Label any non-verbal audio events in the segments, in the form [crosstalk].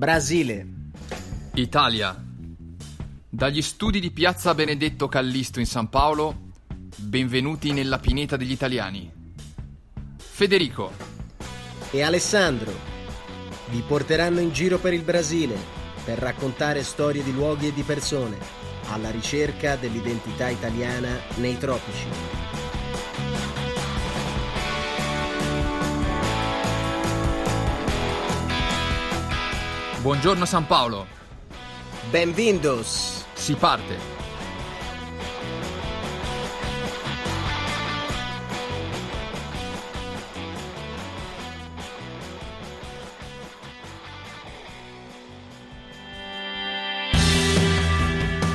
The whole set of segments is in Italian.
Brasile. Italia. Dagli studi di Piazza Benedetto Callisto in San Paolo, benvenuti nella pineta degli italiani. Federico. E Alessandro vi porteranno in giro per il Brasile per raccontare storie di luoghi e di persone alla ricerca dell'identità italiana nei tropici. Buongiorno San Paolo. Benvindos! Si parte.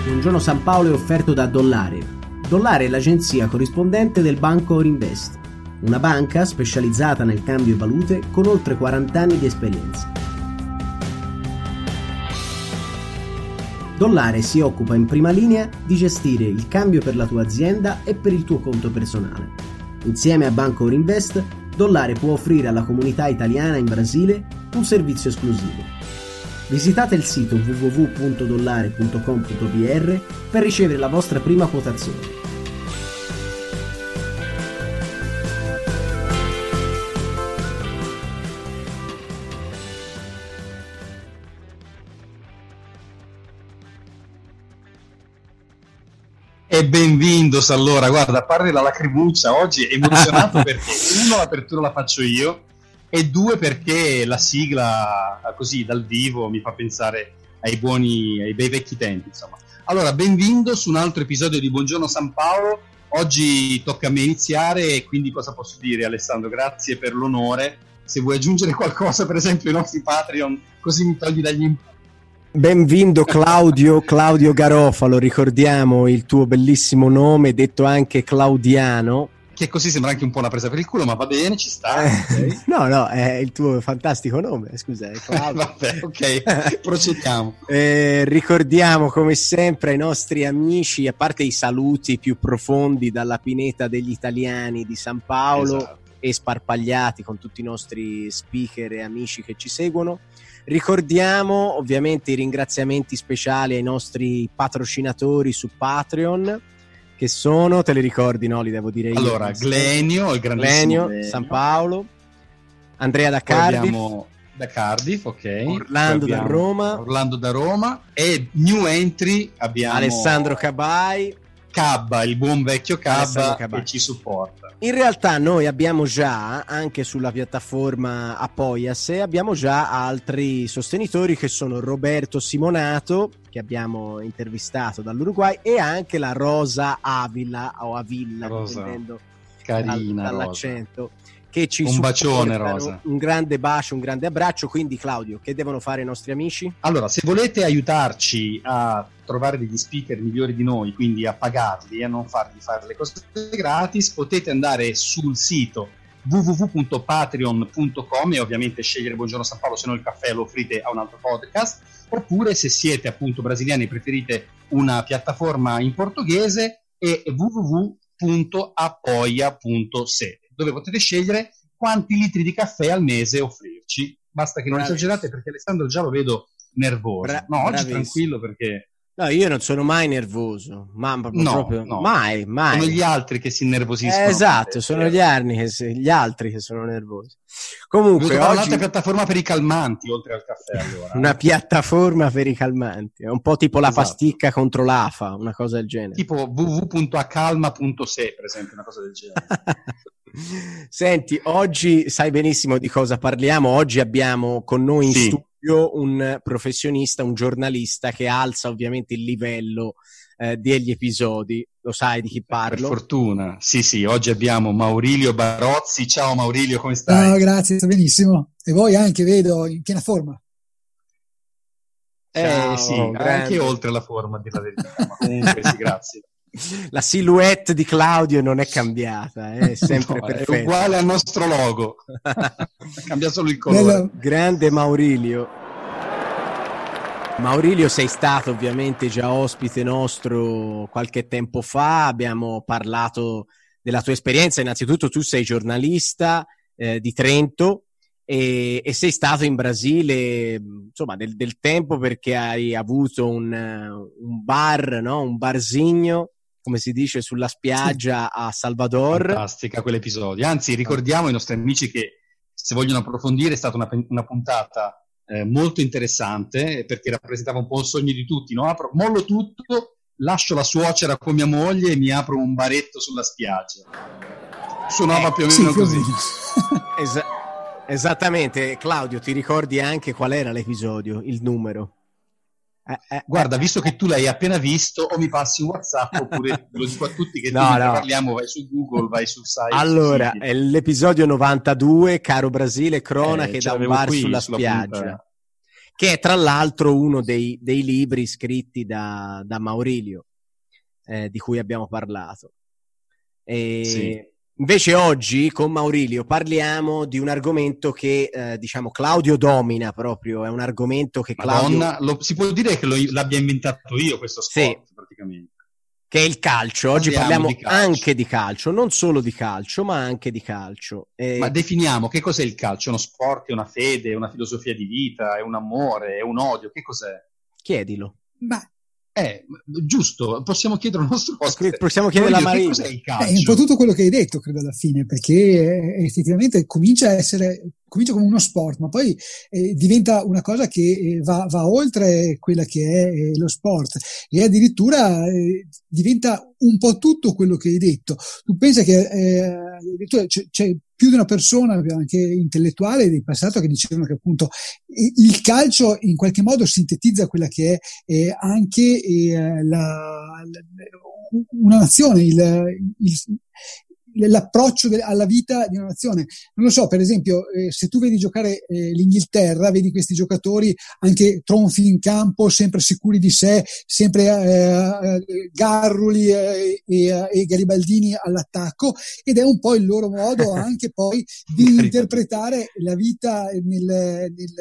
Buongiorno San Paolo è offerto da Dollare. Dollare è l'agenzia corrispondente del banco Orinvest, una banca specializzata nel cambio valute con oltre 40 anni di esperienza. Dollare si occupa in prima linea di gestire il cambio per la tua azienda e per il tuo conto personale. Insieme a Banco Orinvest, Dollare può offrire alla comunità italiana in Brasile un servizio esclusivo. Visitate il sito www.dollare.com.br per ricevere la vostra prima quotazione. E benvindos allora, guarda, a parte la lacrimuccia oggi emozionato [laughs] perché uno l'apertura la faccio io e due perché la sigla così dal vivo mi fa pensare ai buoni, ai bei vecchi tempi, insomma. Allora, benvenuto su un altro episodio di Buongiorno San Paolo. Oggi tocca a me iniziare e quindi cosa posso dire Alessandro? Grazie per l'onore. Se vuoi aggiungere qualcosa, per esempio, ai nostri Patreon, così mi togli dagli impegni Benvenuto Claudio, Claudio Garofalo, ricordiamo il tuo bellissimo nome, detto anche Claudiano. Che così sembra anche un po' una presa per il culo, ma va bene, ci sta. Eh, okay. [laughs] No, no, è il tuo fantastico nome, scusa. [laughs] Vabbè, ok, procediamo. [laughs] Eh, ricordiamo come sempre ai nostri amici, a parte i saluti più profondi dalla pineta degli italiani di San Paolo esatto. e sparpagliati con tutti i nostri speaker e amici che ci seguono. Ricordiamo ovviamente i ringraziamenti speciali ai nostri patrocinatori su Patreon che sono, te li ricordi, no? Li devo dire io. Allora, Glenio, il grandissimo Glenio, San Paolo, Andrea da Cardiff, da Cardiff, ok. Orlando da Roma, Orlando da Roma e new entry abbiamo Alessandro Cabai, Cabba, il buon vecchio Cabba che ci supporta. In realtà noi abbiamo già, anche sulla piattaforma Apoiase, abbiamo già altri sostenitori che sono Roberto Simonato, che abbiamo intervistato dall'Uruguay, e anche la Rosa Avila, o Avilla, Rosa. dipendendo Carina, dal, dall'accento. Che ci un bacione Rosa. Un grande bacio un grande abbraccio. Quindi Claudio che devono fare i nostri amici? allora se volete aiutarci a trovare degli speaker migliori di noi quindi a pagarli e a non fargli fare le cose gratis potete andare sul sito www.patreon.com e ovviamente scegliere Buongiorno San Paolo se no il caffè lo offrite a un altro podcast. Oppure se siete appunto brasiliani e preferite una piattaforma in portoghese è www.apoia.se dove potete scegliere quanti litri di caffè al mese offrirci. Basta che non Bravissimo. esagerate perché Alessandro già lo vedo nervoso. Bra- no, oggi bravissimo. tranquillo perché No, io non sono mai nervoso, ma no, proprio no. mai, mai. Sono gli altri che si innervosiscono. Eh, esatto, sono gli, che, gli, altri che sono nervosi. Comunque, oggi... un'altra piattaforma per i calmanti, oltre al caffè. Allora. una piattaforma per i calmanti, è un po' tipo la esatto. pasticca contro l'AFA, una cosa del genere. Tipo www.acalma.se, per esempio, una cosa del genere. [laughs] Senti, oggi sai benissimo di cosa parliamo. Oggi abbiamo con noi in sì. Studio un professionista, un giornalista che alza ovviamente il livello eh, degli episodi. Lo sai di chi parlo? Per fortuna, sì, sì. Oggi abbiamo Maurilio Barozzi. Ciao Maurilio, come stai? Ciao, grazie, sto benissimo. E voi anche, vedo, in piena forma. Eh Ciao, sì, grande. anche oltre la forma, di la verità. Ma [laughs] comunque sì, grazie. [laughs] La silhouette di Claudio non è cambiata, è [laughs] sempre no, perfetta. È uguale al nostro logo, [laughs] cambia solo il colore. Bello. Grande Maurilio. Maurilio, sei stato ovviamente già ospite nostro qualche tempo fa, abbiamo parlato della tua esperienza. Innanzitutto, tu sei giornalista eh, di Trento e, e, sei stato in Brasile insomma del, del tempo perché hai avuto un, un bar, no? un barsigno come si dice, sulla spiaggia a Salvador. Fantastica quell'episodio. Anzi, ricordiamo ai nostri amici che se vogliono approfondire è stata una, una puntata eh, molto interessante perché rappresentava un po' il sogno di tutti. No? Apro, mollo tutto, lascio la suocera con mia moglie e mi apro un baretto sulla spiaggia. Suonava eh, più o meno sì, così. Esa- esattamente. Claudio, ti ricordi anche qual era l'episodio, il numero? Eh, eh, Guarda, eh, visto che tu l'hai appena visto, o mi passi un WhatsApp oppure [laughs] lo dico a tutti che no, no. parliamo, vai su Google, vai sul site. Allora, è l'episodio 92, caro Brasile, cronache eh, da un bar sulla, sulla spiaggia. Punta. Che è tra l'altro uno dei, dei libri scritti da, da Maurilio, eh, di cui abbiamo parlato. E... Sì. Invece oggi con Maurilio parliamo di un argomento che eh, diciamo Claudio domina proprio, è un argomento che Claudio... Madonna, lo, si può dire che lo, l'abbia inventato io questo sport sì, praticamente. Che è il calcio, oggi parliamo, parliamo di calcio. anche di calcio, non solo di calcio ma anche di calcio. E... Ma definiamo che cos'è il calcio? È uno sport, è una fede, è una filosofia di vita, è un amore, è un odio, che cos'è? Chiedilo. Beh, eh, giusto, possiamo chiedere al nostro ospite. Possiamo chiedere a Maria. Cos'è il calcio? È un po' tutto quello che hai detto, credo, alla fine, perché eh, effettivamente comincia a essere, comincia come uno sport, ma poi eh, diventa una cosa che eh, va, va, oltre quella che è eh, lo sport e addirittura eh, diventa un po' tutto quello che hai detto. Tu pensi che c'è, c'è più di una persona, anche intellettuale del passato, che dicevano che appunto il calcio in qualche modo sintetizza quella che è eh, anche eh, la, la, una nazione, il, il, l'approccio de- alla vita di una nazione. Non lo so, per esempio, eh, se tu vedi giocare eh, l'Inghilterra, vedi questi giocatori anche tronfi in campo, sempre sicuri di sé, sempre eh, eh Garruli eh, e, eh, e, Garibaldini all'attacco ed è un po' il loro modo [laughs] anche poi di interpretare la vita nel, nel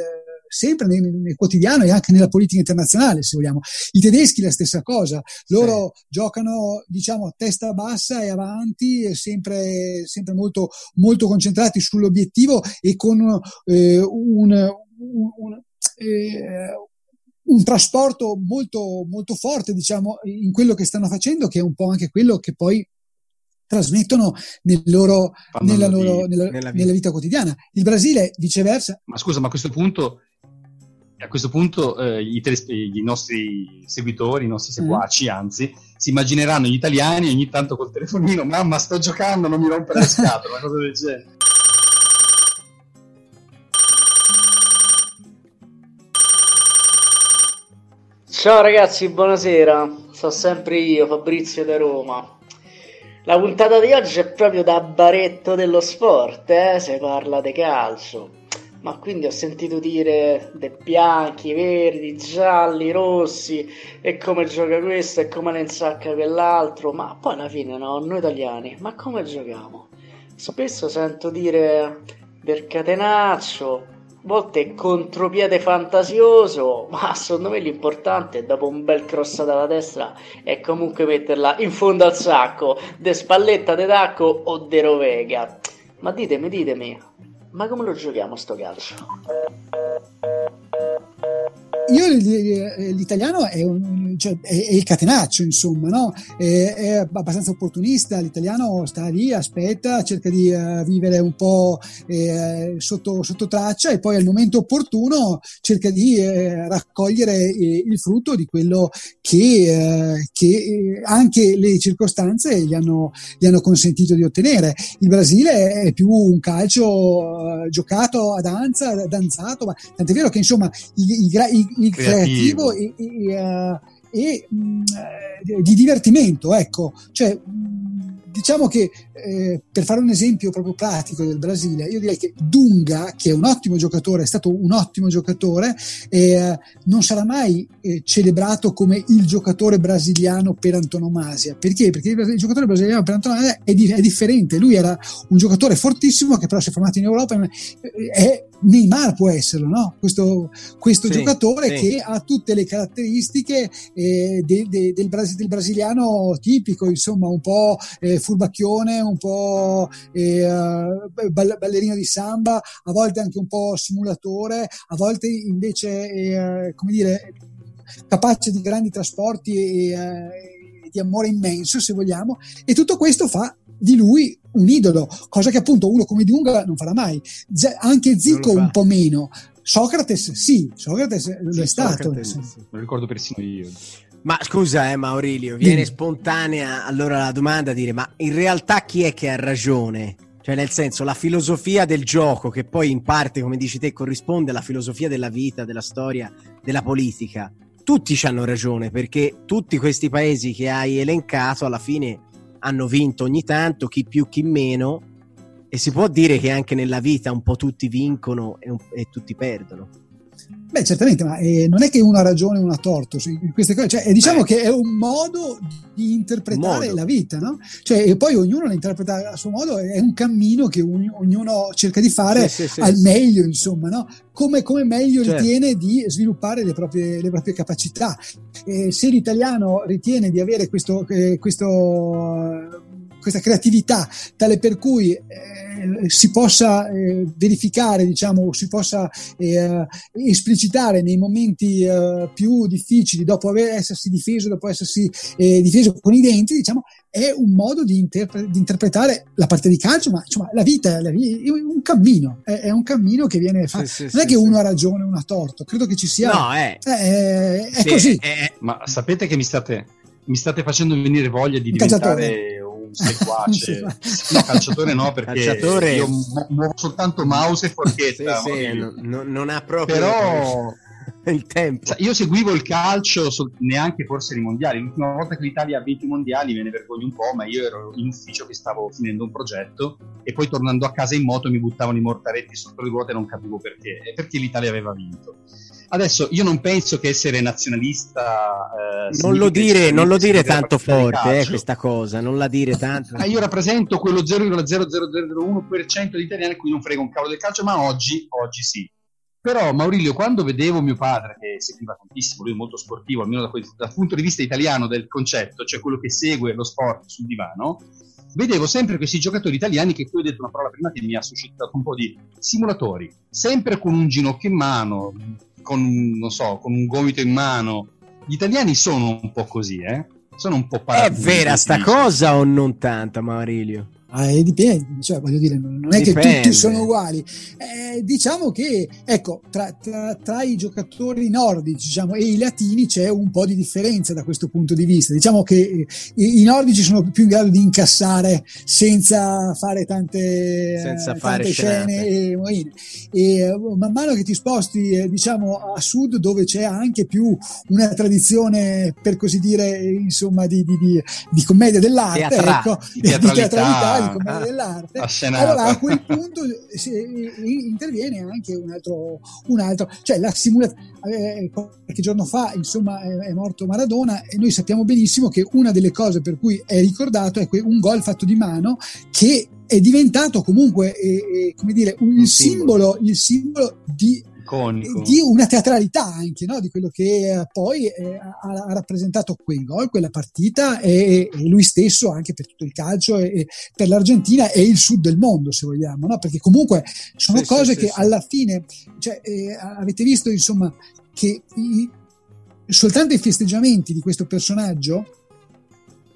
sempre nel, nel, quotidiano e anche nella politica internazionale, se vogliamo. I tedeschi la stessa cosa, loro sì. giocano, diciamo, a testa bassa e avanti, sempre, sempre molto, molto concentrati sull'obiettivo e con eh, un, un, un eh, un trasporto molto, molto forte, diciamo, in quello che stanno facendo, che è un po' anche quello che poi trasmettono nel loro, nella, loro, nella, nella, vita. nella, vita. quotidiana. Il Brasile, viceversa. Ma scusa, ma a questo punto a questo punto eh, i, teles- i, nostri seguitori, i nostri mm. seguaci, mm. anzi, si immagineranno gli italiani ogni tanto col telefonino, mamma sto giocando, non mi rompere le scatole, una cosa del genere. Ciao ragazzi, buonasera, sono sempre io, Fabrizio da Roma. La puntata di oggi è proprio da baretto dello sport, eh? si parla di calcio ma quindi ho sentito dire dei bianchi, verdi, gialli, rossi e come gioca questo e come ne insacca quell'altro, ma poi alla fine no, noi italiani, ma come giochiamo? Spesso sento dire del catenaccio, a volte contropiede fantasioso, ma secondo me l'importante dopo un bel cross dalla destra è comunque metterla in fondo al sacco, de spalletta de tacco o de rovega. Ma ditemi, ditemi, ma come lo giochiamo sto calcio? Io l'italiano è un, cioè, è, è, il catenaccio, insomma, no? è, è, abbastanza opportunista, l'italiano sta lì, aspetta, cerca di uh, vivere un po' eh, sotto, sotto, traccia e poi al momento opportuno cerca di eh, raccogliere eh, il frutto di quello che, eh, che anche le circostanze gli hanno, gli hanno, consentito di ottenere. Il Brasile è più un calcio giocato a danza, danzato, ma tant'è vero che insomma il, il, il, il creativo, creativo e, e, uh, e mh, mm, eh, di divertimento, ecco, cioè mh, diciamo che eh, per fare un esempio proprio pratico del Brasile, io direi che Dunga, che è un ottimo giocatore, è stato un ottimo giocatore, eh, non sarà mai eh, celebrato come il giocatore brasiliano per antonomasia. Perché? Perché il giocatore brasiliano per antonomasia è, di- è differente. Lui era un giocatore fortissimo che però si è formato in Europa. Eh, è Neymar può esserlo, no? Questo, questo sì, giocatore sì. che ha tutte le caratteristiche eh, de- de- del, bras- del, brasiliano tipico, insomma, un po' eh, furbacchione, un po' eh, ballerino di samba, a volte anche un po' simulatore, a volte invece, eh, come dire, capace di grandi trasporti e eh, di amore immenso, se vogliamo, e tutto questo fa di lui un idolo, cosa che appunto uno come Dunga non farà mai. Z- anche Zico un po' meno. Socrates sì, Socrates lo è stato. Sì. Lo ricordo persino io. Ma scusa, eh, Maurilio, viene mm. spontanea allora la domanda a dire: ma in realtà chi è che ha ragione? Cioè, nel senso, la filosofia del gioco, che poi in parte, come dici te, corrisponde alla filosofia della vita, della storia, della politica. Tutti ci hanno ragione, perché tutti questi paesi che hai elencato alla fine hanno vinto ogni tanto, chi più, chi meno, e si può dire che anche nella vita un po' tutti vincono e, e tutti perdono. Beh, certamente, ma eh, non è che uno ha ragione e uno ha torto su queste cose, cioè, diciamo Beh. che è un modo di interpretare modo. la vita, no? Cioè, e poi ognuno la interpreta a suo modo, è un cammino che ogn- ognuno cerca di fare sì, sì, al sì. meglio, insomma, no? Come, come meglio certo. ritiene di sviluppare le proprie, le proprie capacità. E se l'italiano ritiene di avere questo, eh, questo questa creatività tale per cui eh, si possa eh, verificare, diciamo, si possa eh, esplicitare nei momenti eh, più difficili dopo aver, essersi difeso, dopo essersi eh, difeso con i denti, diciamo, è un modo di, interpre- di, interpretare la parte di calcio, ma insomma, la vita, la vita è un cammino, è, è, un cammino che viene fatto. Sì, sì, non è che sì, uno ha ragione uno ha torto, credo che ci sia. No, è, è, è così. ma sapete che mi state, mi state facendo venire voglia di diventare seguace. [laughs] no, calciatore no, perché calciatore... io muovo soltanto mouse e forchetta. sì, sì, non, non ha proprio Però... il tempo. Io seguivo il calcio neanche forse nei mondiali. L'ultima volta che l'Italia ha vinto i mondiali me ne vergogno un po', ma io ero in ufficio che stavo finendo un progetto e poi tornando a casa in moto mi buttavano i mortaretti sotto le ruote e non capivo perché. E perché l'Italia aveva vinto. Adesso io non penso che essere nazionalista. Eh, non lo dire, non lo dire tanto forte eh, questa cosa, non la dire tanto. Ah, io rappresento quello 0,00001% di italiani a cui non frega un cavolo del calcio, ma oggi, oggi sì. Però Maurilio, quando vedevo mio padre, che seguiva tantissimo, lui è molto sportivo, almeno da quel, dal punto di vista italiano del concetto, cioè quello che segue lo sport sul divano, vedevo sempre questi giocatori italiani che tu hai detto una parola prima che mi ha suscitato un po' di simulatori, sempre con un ginocchio in mano, con, non so, con un gomito in mano. Gli italiani sono un po' così, eh? Sono un po'. È vera sta cosa o non tanta, Marilio? Eh, dipende, cioè, voglio dire, non è dipende. che tutti sono uguali. Eh, diciamo che, ecco, tra, tra, tra, i giocatori nordici diciamo, e i latini c'è un po' di differenza da questo punto di vista. Diciamo che eh, i, i nordici sono più in grado di incassare senza fare tante, senza fare tante scene e moine. E eh, man mano che ti sposti, eh, diciamo, a sud, dove c'è anche più una tradizione, per così dire, insomma, di, di, di, di commedia dell'arte, Teatra- ecco, di [laughs] teatralità commedia ah, dell'arte, allora a quel punto si, interviene anche un altro, un altro. Cioè la simulazione. Eh, qualche giorno fa, insomma, è, è, morto Maradona e noi sappiamo benissimo che una delle cose per cui è ricordato è que- un gol fatto di mano che è diventato comunque, eh, eh, come dire, un, il, simbolo, il simbolo di iconico. di una teatralità anche no? di quello che eh, poi eh, ha, ha, rappresentato quel gol, quella partita e, e, lui stesso anche per tutto il calcio e, e, per l'Argentina e il sud del mondo se vogliamo, no? perché comunque sono sì, cose sì, che sì, alla fine, cioè, eh, avete visto insomma che i, soltanto i festeggiamenti di questo personaggio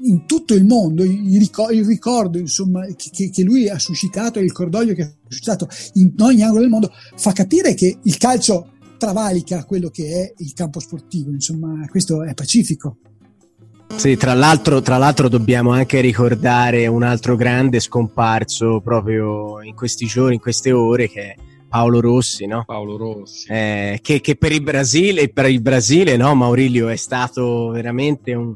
in tutto il mondo, il, ricordo, il ricordo insomma, che, che, lui ha suscitato, il cordoglio che ha suscitato in ogni angolo del mondo, fa capire che il calcio travalica quello che è il campo sportivo, insomma, questo è pacifico. Sì, tra l'altro, tra l'altro dobbiamo anche ricordare un altro grande scomparso proprio in questi giorni, in queste ore, che è Paolo Rossi, no? Paolo Rossi. Eh, che, che, per il Brasile, per il Brasile, no, Maurilio è stato veramente un,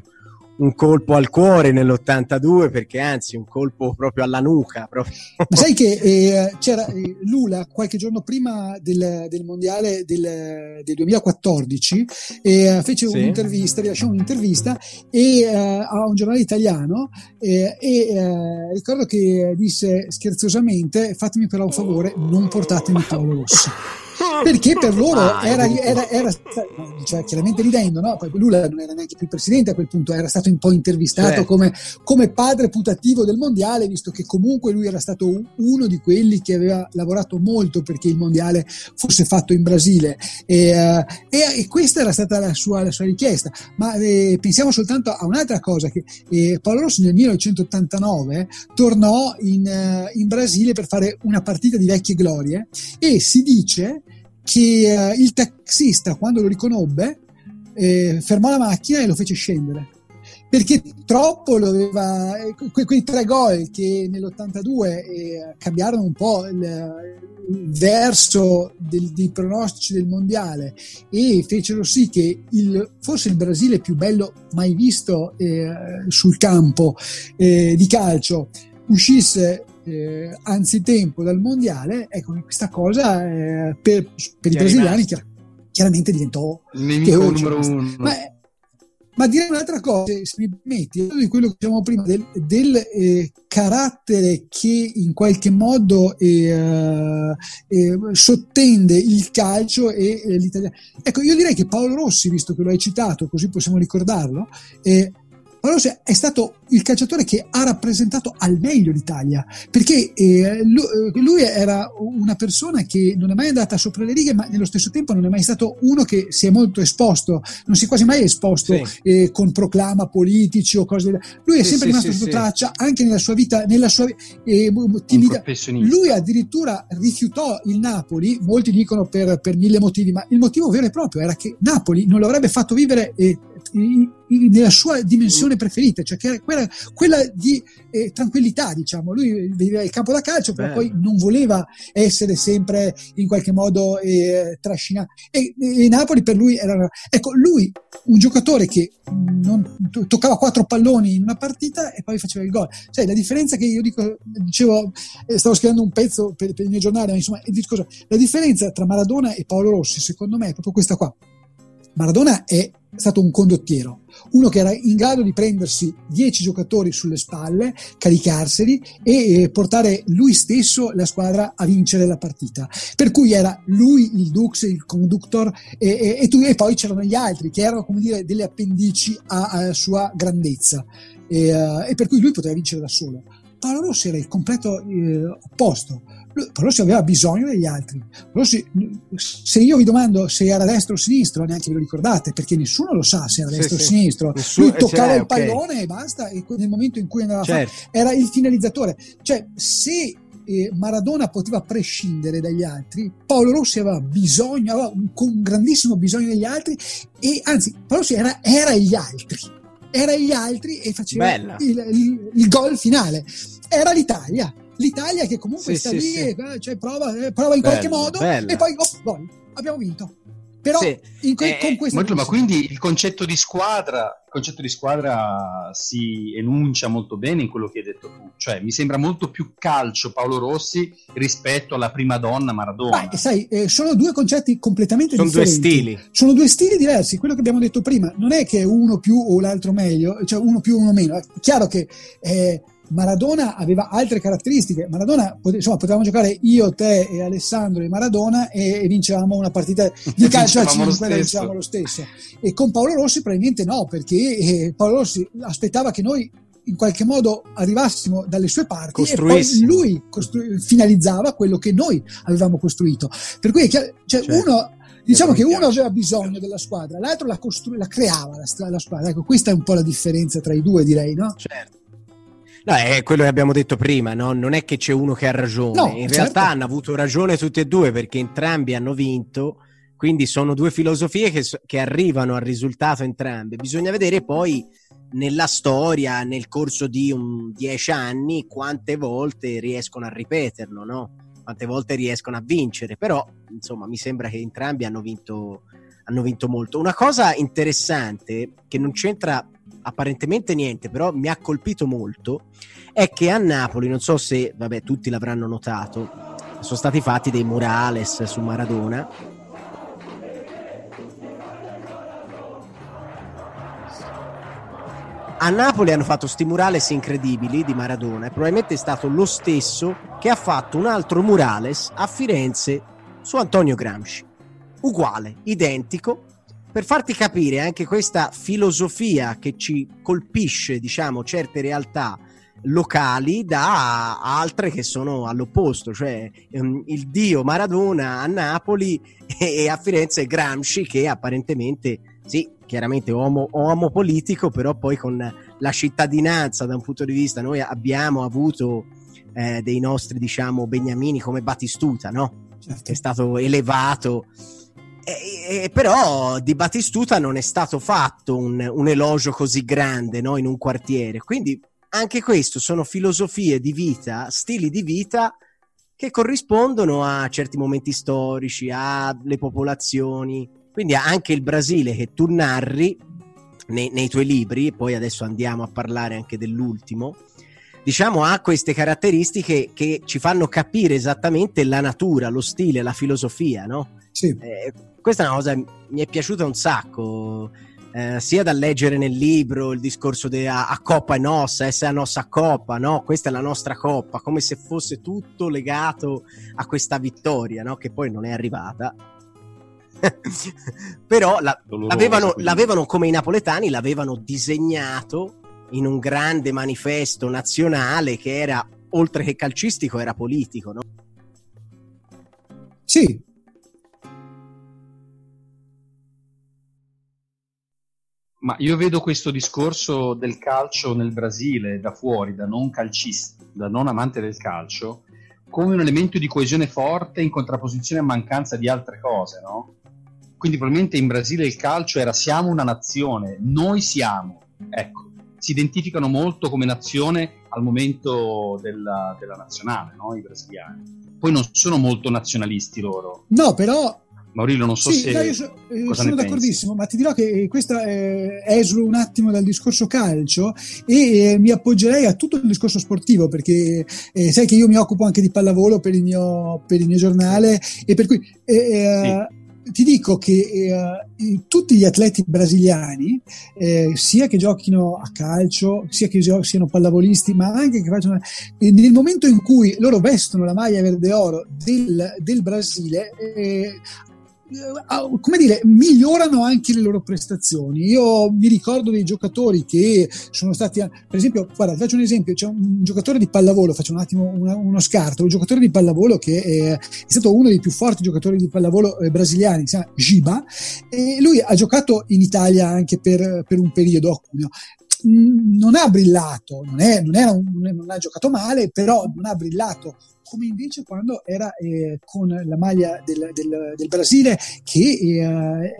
un colpo al cuore nell'82 perché anzi un colpo proprio alla nuca proprio. sai che eh, [laughs] c'era eh, Lula qualche giorno prima del, del mondiale del, del 2014 eh, fece sì. un'intervista rilasciò un'intervista e, eh, a un giornale italiano eh, e eh, ricordo che disse scherzosamente fatemi però un favore non portatemi Paolo Rossi perché per loro era, era, era, cioè, chiaramente ridendo, no? Poi Lula non era neanche più presidente a quel punto, era stato un po' intervistato certo. come, come, padre putativo del mondiale, visto che comunque lui era stato uno di quelli che aveva lavorato molto perché il mondiale fosse fatto in Brasile e, uh, e, e questa era stata la sua, la sua richiesta. Ma eh, pensiamo soltanto a un'altra cosa, che eh, Paolo Rossi nel 1989 tornò in, uh, in Brasile per fare una partita di vecchie glorie e si dice che uh, il taxista quando lo riconobbe eh, fermò la macchina e lo fece scendere. Perché troppo lo aveva que- quei tre gol che nell'82 eh, cambiarono un po' il, il verso del, dei pronostici del mondiale e fecero sì che il, forse il Brasile più bello mai visto eh, sul campo eh, di calcio uscisse eh, anzitempo dal mondiale, ecco questa cosa eh, per, per i brasiliani chiar- chiaramente diventò nemico numero uno. Ma, ma direi un'altra cosa, se mi permetti, di quello che dicevamo prima, del, del eh, carattere che in qualche modo eh, eh, sottende il calcio e l'italiano. Ecco, io direi che Paolo Rossi, visto che lo hai citato, così possiamo ricordarlo, eh, Paolo Rossi è stato il calciatore che ha rappresentato al meglio l'Italia, perché eh, lui era una persona che non è mai andata sopra le righe, ma nello stesso tempo non è mai stato uno che si è molto esposto, non si è quasi mai esposto sì. eh, con proclama politici o cose del Lui è sì, sempre sì, rimasto sotto traccia anche nella sua vita, nella sua eh, timida. Lui addirittura rifiutò il Napoli, molti dicono per, per, mille motivi, ma il motivo vero e proprio era che Napoli non lo avrebbe fatto vivere nella sua dimensione preferita, cioè quella, quella di eh, tranquillità, diciamo. Lui viveva il campo da calcio, però Beh. poi non voleva essere sempre in qualche modo eh, trascinato. E, e, Napoli per lui era. Ecco, lui, un giocatore che non, toccava quattro palloni in una partita e poi faceva il gol. Cioè, la differenza che io dico, dicevo, eh, stavo scrivendo un pezzo per, per il mio giornale, ma insomma, cosa, la differenza tra Maradona e Paolo Rossi, secondo me, è proprio questa qua. Maradona è stato un condottiero, uno che era in grado di prendersi 10 giocatori sulle spalle, caricarseli e eh, portare lui stesso la squadra a vincere la partita. Per cui era lui il Dux, il conductor e, e, e, tu, e poi c'erano gli altri che erano come dire delle appendici alla sua grandezza e, uh, per cui lui poteva vincere da solo. Paolo Rossi era il completo eh, opposto Rossi aveva bisogno degli altri. Rossi, se io vi domando se era destro o sinistro, neanche ve lo ricordate, perché nessuno lo sa se era destro sì, o sinistro. Nessuno, Lui toccava il pallone okay. e basta, e nel momento in cui andava certo. a fare, era il finalizzatore. Cioè, se eh, Maradona poteva prescindere dagli altri, Paolo Rossi aveva bisogno, aveva un, un grandissimo bisogno degli altri, e anzi, Paolo Rossi era, era gli altri. Era gli altri e faceva il, il, il gol finale. Era l'Italia l'Italia che comunque sì, sta sì, lì sì. E, cioè, prova, eh, prova, in bello, qualche modo bello. e poi oh, gol, abbiamo vinto. Però que- eh, con questo molto, ma quindi il concetto di squadra il concetto di squadra si enuncia molto bene in quello che hai detto tu, cioè mi sembra molto più calcio Paolo Rossi rispetto alla prima donna Maradona. Beh, sai, eh, sono due concetti completamente sono differenti. Sono due stili. Sono due stili diversi, quello che abbiamo detto prima, non è che uno più o l'altro meglio, cioè uno più o uno meno. È chiaro che eh, Maradona aveva altre caratteristiche. Maradona, insomma, potevamo giocare io, te e Alessandro e Maradona e, e vincevamo una partita di [laughs] calcio a 5 e vincevamo lo stesso. E con Paolo Rossi probabilmente no, perché eh, Paolo Rossi aspettava che noi in qualche modo arrivassimo dalle sue parti e poi lui costru- finalizzava quello che noi avevamo costruito. Per cui cioè, certo. uno Diciamo che uno aveva bisogno della squadra, l'altro la, costru- la creava la, la, squadra. Ecco, questa è un po' la differenza tra i due, direi, no? Certo. No, è quello che abbiamo detto prima, no? non è che c'è uno che ha ragione, no, in certo. realtà hanno avuto ragione tutti e due perché entrambi hanno vinto, quindi sono due filosofie che, che arrivano al risultato entrambe. Bisogna vedere poi nella storia, nel corso di un dieci anni, quante volte riescono a ripeterlo, no? quante volte riescono a vincere, però insomma mi sembra che entrambi hanno vinto, hanno vinto molto. Una cosa interessante che non c'entra apparentemente niente, però mi ha colpito molto, è che a Napoli, non so se vabbè, tutti l'avranno notato, sono stati fatti dei murales su Maradona. A Napoli hanno fatto sti murales incredibili di Maradona e probabilmente è stato lo stesso che ha fatto un altro murales a Firenze su Antonio Gramsci. Uguale, identico, per farti capire anche questa filosofia che ci colpisce, diciamo, certe realtà locali da altre che sono all'opposto, cioè um, il dio Maradona a Napoli [laughs] e, e, a Firenze Gramsci che apparentemente sì, chiaramente uomo, uomo politico, però poi con la cittadinanza da un punto di vista noi abbiamo avuto eh, dei nostri diciamo beniamini come Battistuta, no? Certo. Che è stato elevato e, e, però di Battistuta non è stato fatto un, un elogio così grande no, in un quartiere. Quindi anche questo sono filosofie di vita, stili di vita che corrispondono a certi momenti storici, alle popolazioni. Quindi anche il Brasile che tu narri nei, nei tuoi libri, e poi adesso andiamo a parlare anche dell'ultimo, diciamo ha queste caratteristiche che ci fanno capire esattamente la natura, lo stile, la filosofia, no? Sì. Eh, questa è una cosa che mi è piaciuta un sacco. Eh, sia da leggere nel libro il discorso di a, a coppa è nostra, essa è la nostra coppa, no? Questa è la nostra coppa, come se fosse tutto legato a questa vittoria, no? Che poi non è arrivata. [laughs] Però la, l'avevano, l'avevano, come i napoletani, l'avevano disegnato in un grande manifesto nazionale che era, oltre che calcistico, era politico, no? Sì, Ma io vedo questo discorso del calcio nel Brasile da fuori, da non calcista, da non amante del calcio, come un elemento di coesione forte in contrapposizione a mancanza di altre cose, no? Quindi probabilmente in Brasile il calcio era siamo una nazione, noi siamo, ecco, si identificano molto come nazione al momento della, della nazionale, no? I brasiliani. Poi non sono molto nazionalisti loro. No, però Maurilio, non so sì, se. No, io so, eh, sono d'accordissimo, ma ti dirò che questa eh, esula un attimo dal discorso calcio e eh, mi appoggerei a tutto il discorso sportivo perché eh, sai che io mi occupo anche di pallavolo per il mio, per il mio giornale e per cui. Eh, eh, sì ti dico che eh, tutti gli atleti brasiliani, eh, sia che giochino a calcio, sia che gio- siano pallavolisti, ma anche che facciano. Eh, nel momento in cui loro vestono la maglia verde oro del, del Brasile, eh, come dire, migliorano anche le loro prestazioni. Io mi ricordo dei giocatori che sono stati, per esempio, guarda, faccio un esempio, c'è un giocatore di pallavolo, faccio un attimo una, uno scarto, un giocatore di pallavolo che è, è, stato uno dei più forti giocatori di pallavolo eh, brasiliani, si chiama Giba, e lui ha giocato in Italia anche per, per un periodo a non ha brillato, non, è, non, un, non, ha giocato male, però non ha brillato come invece quando era eh, con la maglia del, del, del Brasile che eh,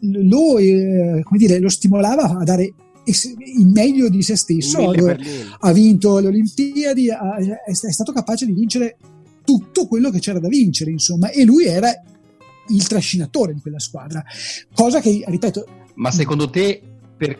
lo, eh, dire, lo stimolava a dare il meglio di se stesso. Ha vinto le Olimpiadi, ha, è, stato capace di vincere tutto quello che c'era da vincere, insomma, e lui era il trascinatore di quella squadra. Cosa che, ripeto. Ma secondo te, per,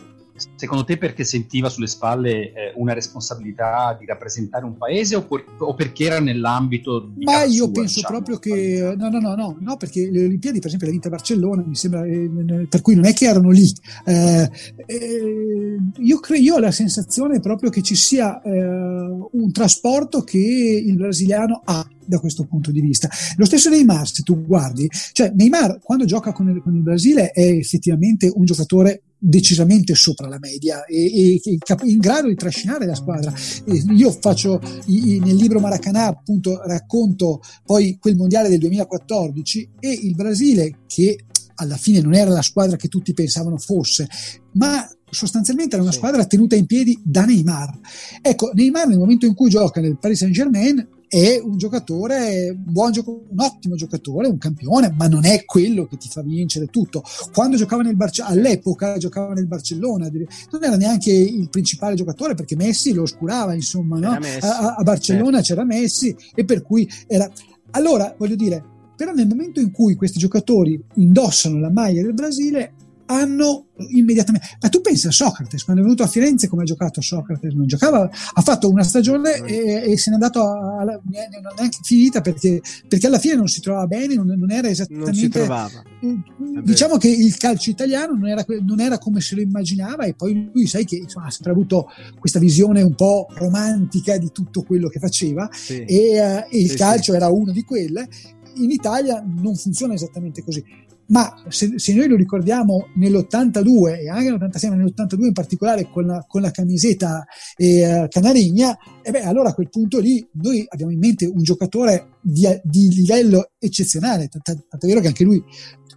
Secondo te perché sentiva sulle spalle eh, una responsabilità di rappresentare un paese o, por- o perché era nell'ambito di Ma io sua, penso diciamo, proprio che no, no, no, no, no, perché le Olimpiadi, per esempio, l'ha vinta Barcellona, mi sembra, eh, per cui non è che erano lì. Eh, eh io, cre- io ho la sensazione proprio che ci sia eh, un trasporto che il brasiliano ha da questo punto di vista. Lo stesso Neymar, se tu guardi, cioè Neymar quando gioca con il, con il Brasile è effettivamente un giocatore decisamente sopra la media e, e, in grado di trascinare la squadra. E io faccio nel libro Maracanã, appunto, racconto poi quel mondiale del 2014 e il Brasile che alla fine non era la squadra che tutti pensavano fosse, ma sostanzialmente era una sì. squadra tenuta in piedi da Neymar. Ecco, Neymar nel momento in cui gioca nel Paris Saint Germain è un giocatore, un, buon gioco, un ottimo giocatore, un campione, ma non è quello che ti fa vincere tutto. Quando giocava nel Barcellona, all'epoca giocava nel Barcellona, non era neanche il principale giocatore perché Messi lo oscurava, insomma, no? a, a, Barcellona certo. c'era Messi e per cui era... Allora, voglio dire, però nel momento in cui questi giocatori indossano la maglia del Brasile hanno immediatamente. Ma tu pensi a Socrates, quando è venuto a Firenze come ha giocato Socrates? Non giocava, ha fatto una stagione e, e se n'è andato a, a, non è neanche finita perché, perché, alla fine non si trovava bene, non, non era esattamente. Non si trovava. Eh, diciamo che il calcio italiano non era, non era, come se lo immaginava e poi lui sai che insomma, ha sempre avuto questa visione un po' romantica di tutto quello che faceva sì. e, uh, e il sì, calcio sì. era uno di quelle in Italia non funziona esattamente così ma se, se, noi lo ricordiamo nell'82 e anche nell'86, ma nell'82 in particolare con la, con la camiseta eh, canarigna, e beh, allora a quel punto lì noi abbiamo in mente un giocatore di, di livello eccezionale, tanto è vero che anche lui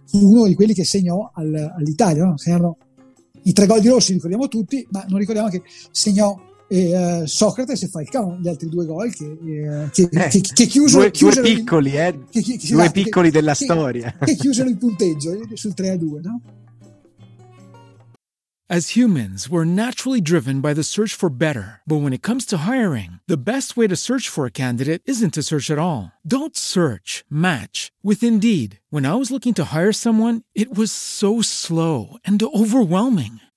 fu uno di quelli che segnò al, all'Italia, no? segnarono i tre gol di Rossi, ricordiamo tutti, ma non ricordiamo che segnò e, uh, Socrates e Falcao gli altri due gol che, eh, che, eh, che, che chiusero, due, chiusero due piccoli, eh, che, due esatto, piccoli della storia che, chiusero il punteggio eh, sul 3 a 2 no? As humans, we're naturally driven by the search for better. But when it comes to hiring, the best way to search for a candidate isn't to search at all. Don't search, match with Indeed. When I was looking to hire someone, it was so slow and overwhelming.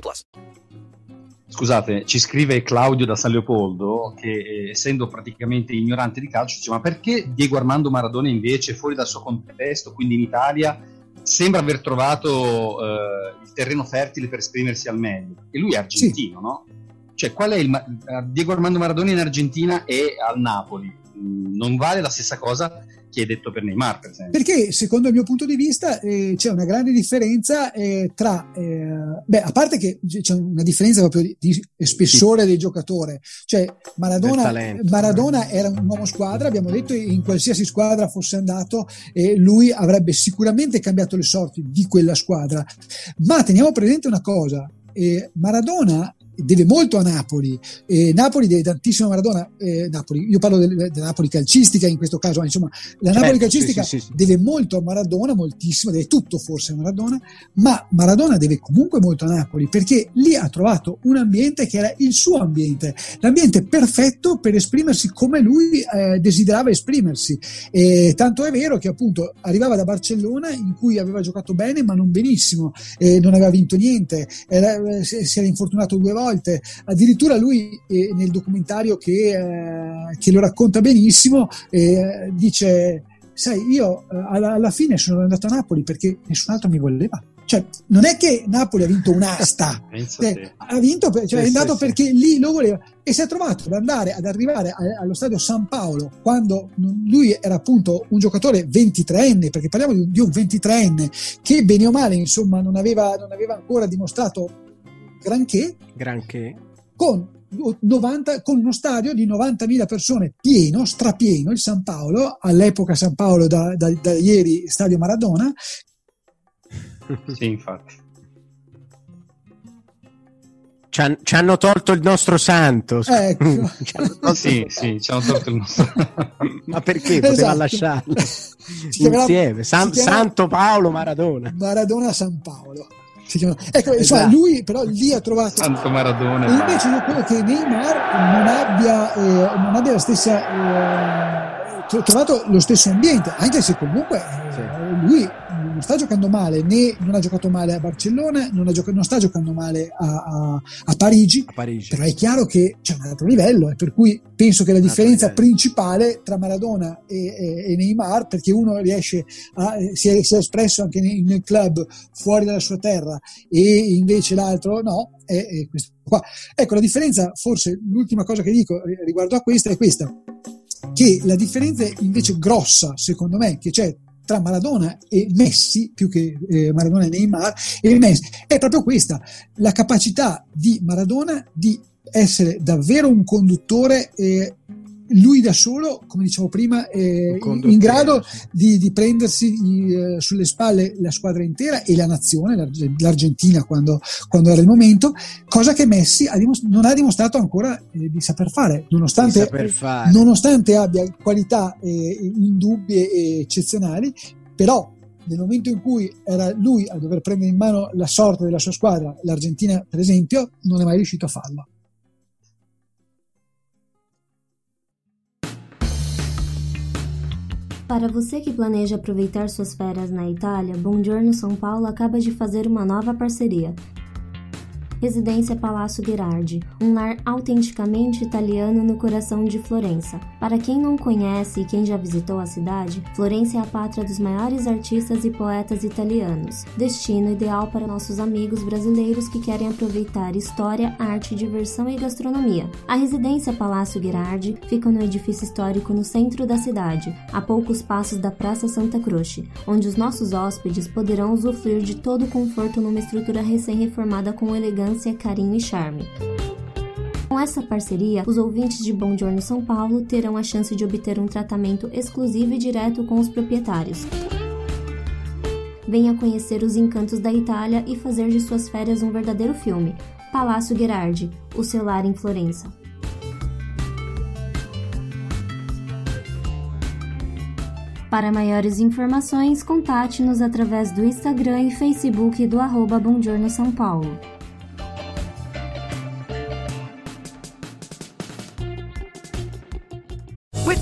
plus. Scusate, ci scrive Claudio da San Leopoldo che eh, essendo praticamente ignorante di calcio dice ma perché Diego Armando Maradona invece fuori dal suo contesto, quindi in Italia, sembra aver trovato eh, il terreno fertile per esprimersi al meglio? E lui è argentino, sì. no? Cioè, qual è il eh, Diego Armando Maradona in Argentina e al Napoli? Mm, non vale la stessa cosa che hai detto per Neymar, per esempio. Perché, secondo il mio punto di vista, eh, c'è una grande differenza eh, tra, eh, beh, a parte che c'è una differenza proprio di, di spessore sì. del giocatore, cioè Maradona, Maradona, era un uomo squadra, abbiamo detto, in qualsiasi squadra fosse andato, lui avrebbe sicuramente cambiato le sorti di quella squadra. Ma teniamo presente una cosa, Maradona deve molto a Napoli. Eh, Napoli deve tantissimo a Maradona. Eh, Napoli, io parlo della Napoli calcistica in questo caso, ma insomma, la certo, Napoli calcistica sì, sì, sì, deve molto a Maradona, moltissimo, deve tutto forse a Maradona, ma Maradona deve comunque molto a Napoli perché lì ha trovato un ambiente che era il suo ambiente, l'ambiente perfetto per esprimersi come lui eh, desiderava esprimersi. Tanto è vero che appunto arrivava da Barcellona in cui aveva giocato bene, ma non benissimo, non aveva vinto niente, era, eh, si era infortunato due volte volte. Addirittura lui eh, nel documentario che, eh, che, lo racconta benissimo eh, dice sai, io eh, alla, alla, fine sono andato a Napoli perché nessun altro mi voleva. Cioè, non è che Napoli ha vinto un'asta, [laughs] eh, ha vinto, per, cioè, sì, è andato sì, perché sì. lì lo voleva e si è trovato ad andare ad arrivare a, allo stadio San Paolo quando lui era appunto un giocatore 23enne, perché parliamo di, di un 23enne che bene o male insomma non aveva, non aveva ancora dimostrato granché, granché. con 90, con uno stadio di 90.000 persone pieno, strapieno, il San Paolo, all'epoca San Paolo da, da, da ieri stadio Maradona. [laughs] sì, infatti. Ci, han, ci, hanno tolto il nostro santo. Ecco. [laughs] [laughs] ci tolto... sì, sì, ci hanno tolto il nostro Ma perché poteva esatto. lasciarlo insieme? San, Santo Paolo Maradona. Maradona San Paolo si chiama. Ecco, esatto. lui però lì ha trovato. Santo Maradona. E invece io credo che Neymar non abbia, eh, non abbia la stessa. Eh, trovato lo stesso ambiente, anche se comunque eh, lui non sta giocando male, né non ha giocato male a Barcellona, non, giocato, non sta giocando male a, a, a, Parigi, a, Parigi, però è chiaro che c'è un altro livello e per cui penso che la differenza principale tra Maradona e, e, e, Neymar, perché uno riesce a, si, è, si è espresso anche nel, nel, club fuori dalla sua terra e invece l'altro no, è, è questo qua. Ecco, la differenza, forse l'ultima cosa che dico riguardo a questa è questa che la differenza invece grossa, secondo me, che c'è tra Maradona e Messi, più che eh, Maradona e Neymar, e Messi, è proprio questa, la capacità di Maradona di essere davvero un conduttore eh, lui da solo, come dicevo prima, è in grado di, di prendersi eh, sulle spalle la squadra intera e la nazione, l'Argentina quando, quando era il momento, cosa che Messi ha dimost- non ha dimostrato ancora eh, di saper fare, nonostante, saper fare. nonostante abbia qualità eh, indubbie e eccezionali, però nel momento in cui era lui a dover prendere in mano la sorte della sua squadra, l'Argentina per esempio, non è mai riuscito a farlo. Para você que planeja aproveitar suas férias na Itália, Buongiorno São Paulo acaba de fazer uma nova parceria. Residência Palácio Gherardi, um lar autenticamente italiano no coração de Florença. Para quem não conhece e quem já visitou a cidade, Florença é a pátria dos maiores artistas e poetas italianos, destino ideal para nossos amigos brasileiros que querem aproveitar história, arte, diversão e gastronomia. A residência Palácio Gherardi fica no edifício histórico no centro da cidade, a poucos passos da Praça Santa Croce, onde os nossos hóspedes poderão usufruir de todo o conforto numa estrutura recém-reformada com elegância elegância, carinho e charme. Com essa parceria, os ouvintes de Bom Giorno São Paulo terão a chance de obter um tratamento exclusivo e direto com os proprietários. Venha conhecer os encantos da Itália e fazer de suas férias um verdadeiro filme. Palácio Gherardi, o seu lar em Florença. Para maiores informações, contate-nos através do Instagram e Facebook do arroba São Paulo.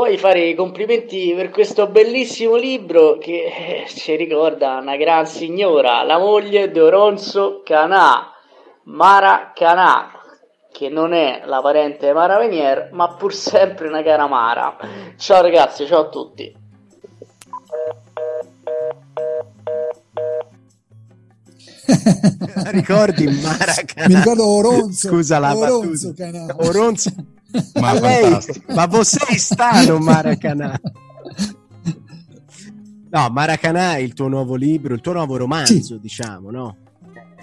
Poi fare i complimenti per questo bellissimo libro che eh, ci ricorda una gran signora, la moglie di Oronzo Canà, Mara Canà, che non è la parente Mara Venier, ma pur sempre una cara Mara. Ciao ragazzi, ciao a tutti. [laughs] Ricordi Mara Canà? Mi ricordo Oronzo. Scusa la Oronzo battuta. Canà. Oronzo ma, lei, ma você stato Maracanã? No, Maracanã è il tuo nuovo libro, il tuo nuovo romanzo, sì. diciamo, no?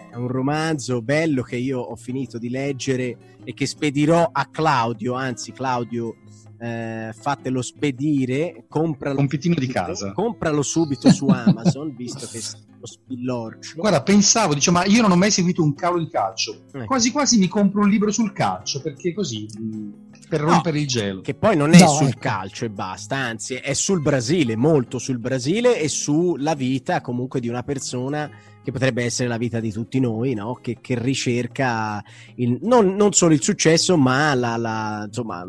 È un romanzo bello che io ho finito di leggere e che spedirò a Claudio, anzi Claudio eh, fatelo spedire, compralo, compitino di casa. Compralo subito su Amazon, visto che lo spillorcio. Guarda, pensavo, dice, ma io non ho mai seguito un cavolo di calcio. Eh. Quasi quasi mi compro un libro sul calcio, perché così, mh, per No, rompere il gelo. Che poi non è No, sul ecco. calcio e basta, anzi è sul Brasile, molto sul Brasile e sulla vita comunque di una persona che potrebbe essere la vita di tutti noi, no? che, che ricerca il- non, non solo il successo, ma la, la- insomma,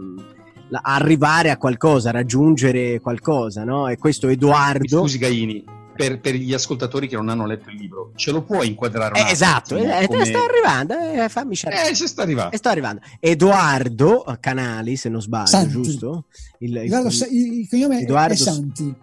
la- arrivare a qualcosa, raggiungere qualcosa. No? E questo Edoardo... Scusi Gaini, per, per gli ascoltatori che non hanno letto il libro, ce lo puoi inquadrare un Eh, esatto, eh, come- sto arrivando, eh, fammi sciarpare. Eh, ci sta arrivando. E sto arrivando. Edoardo Canali, se non sbaglio, Santi. giusto? Il, il- sa- il, il cognome è- Edoardo è Santi.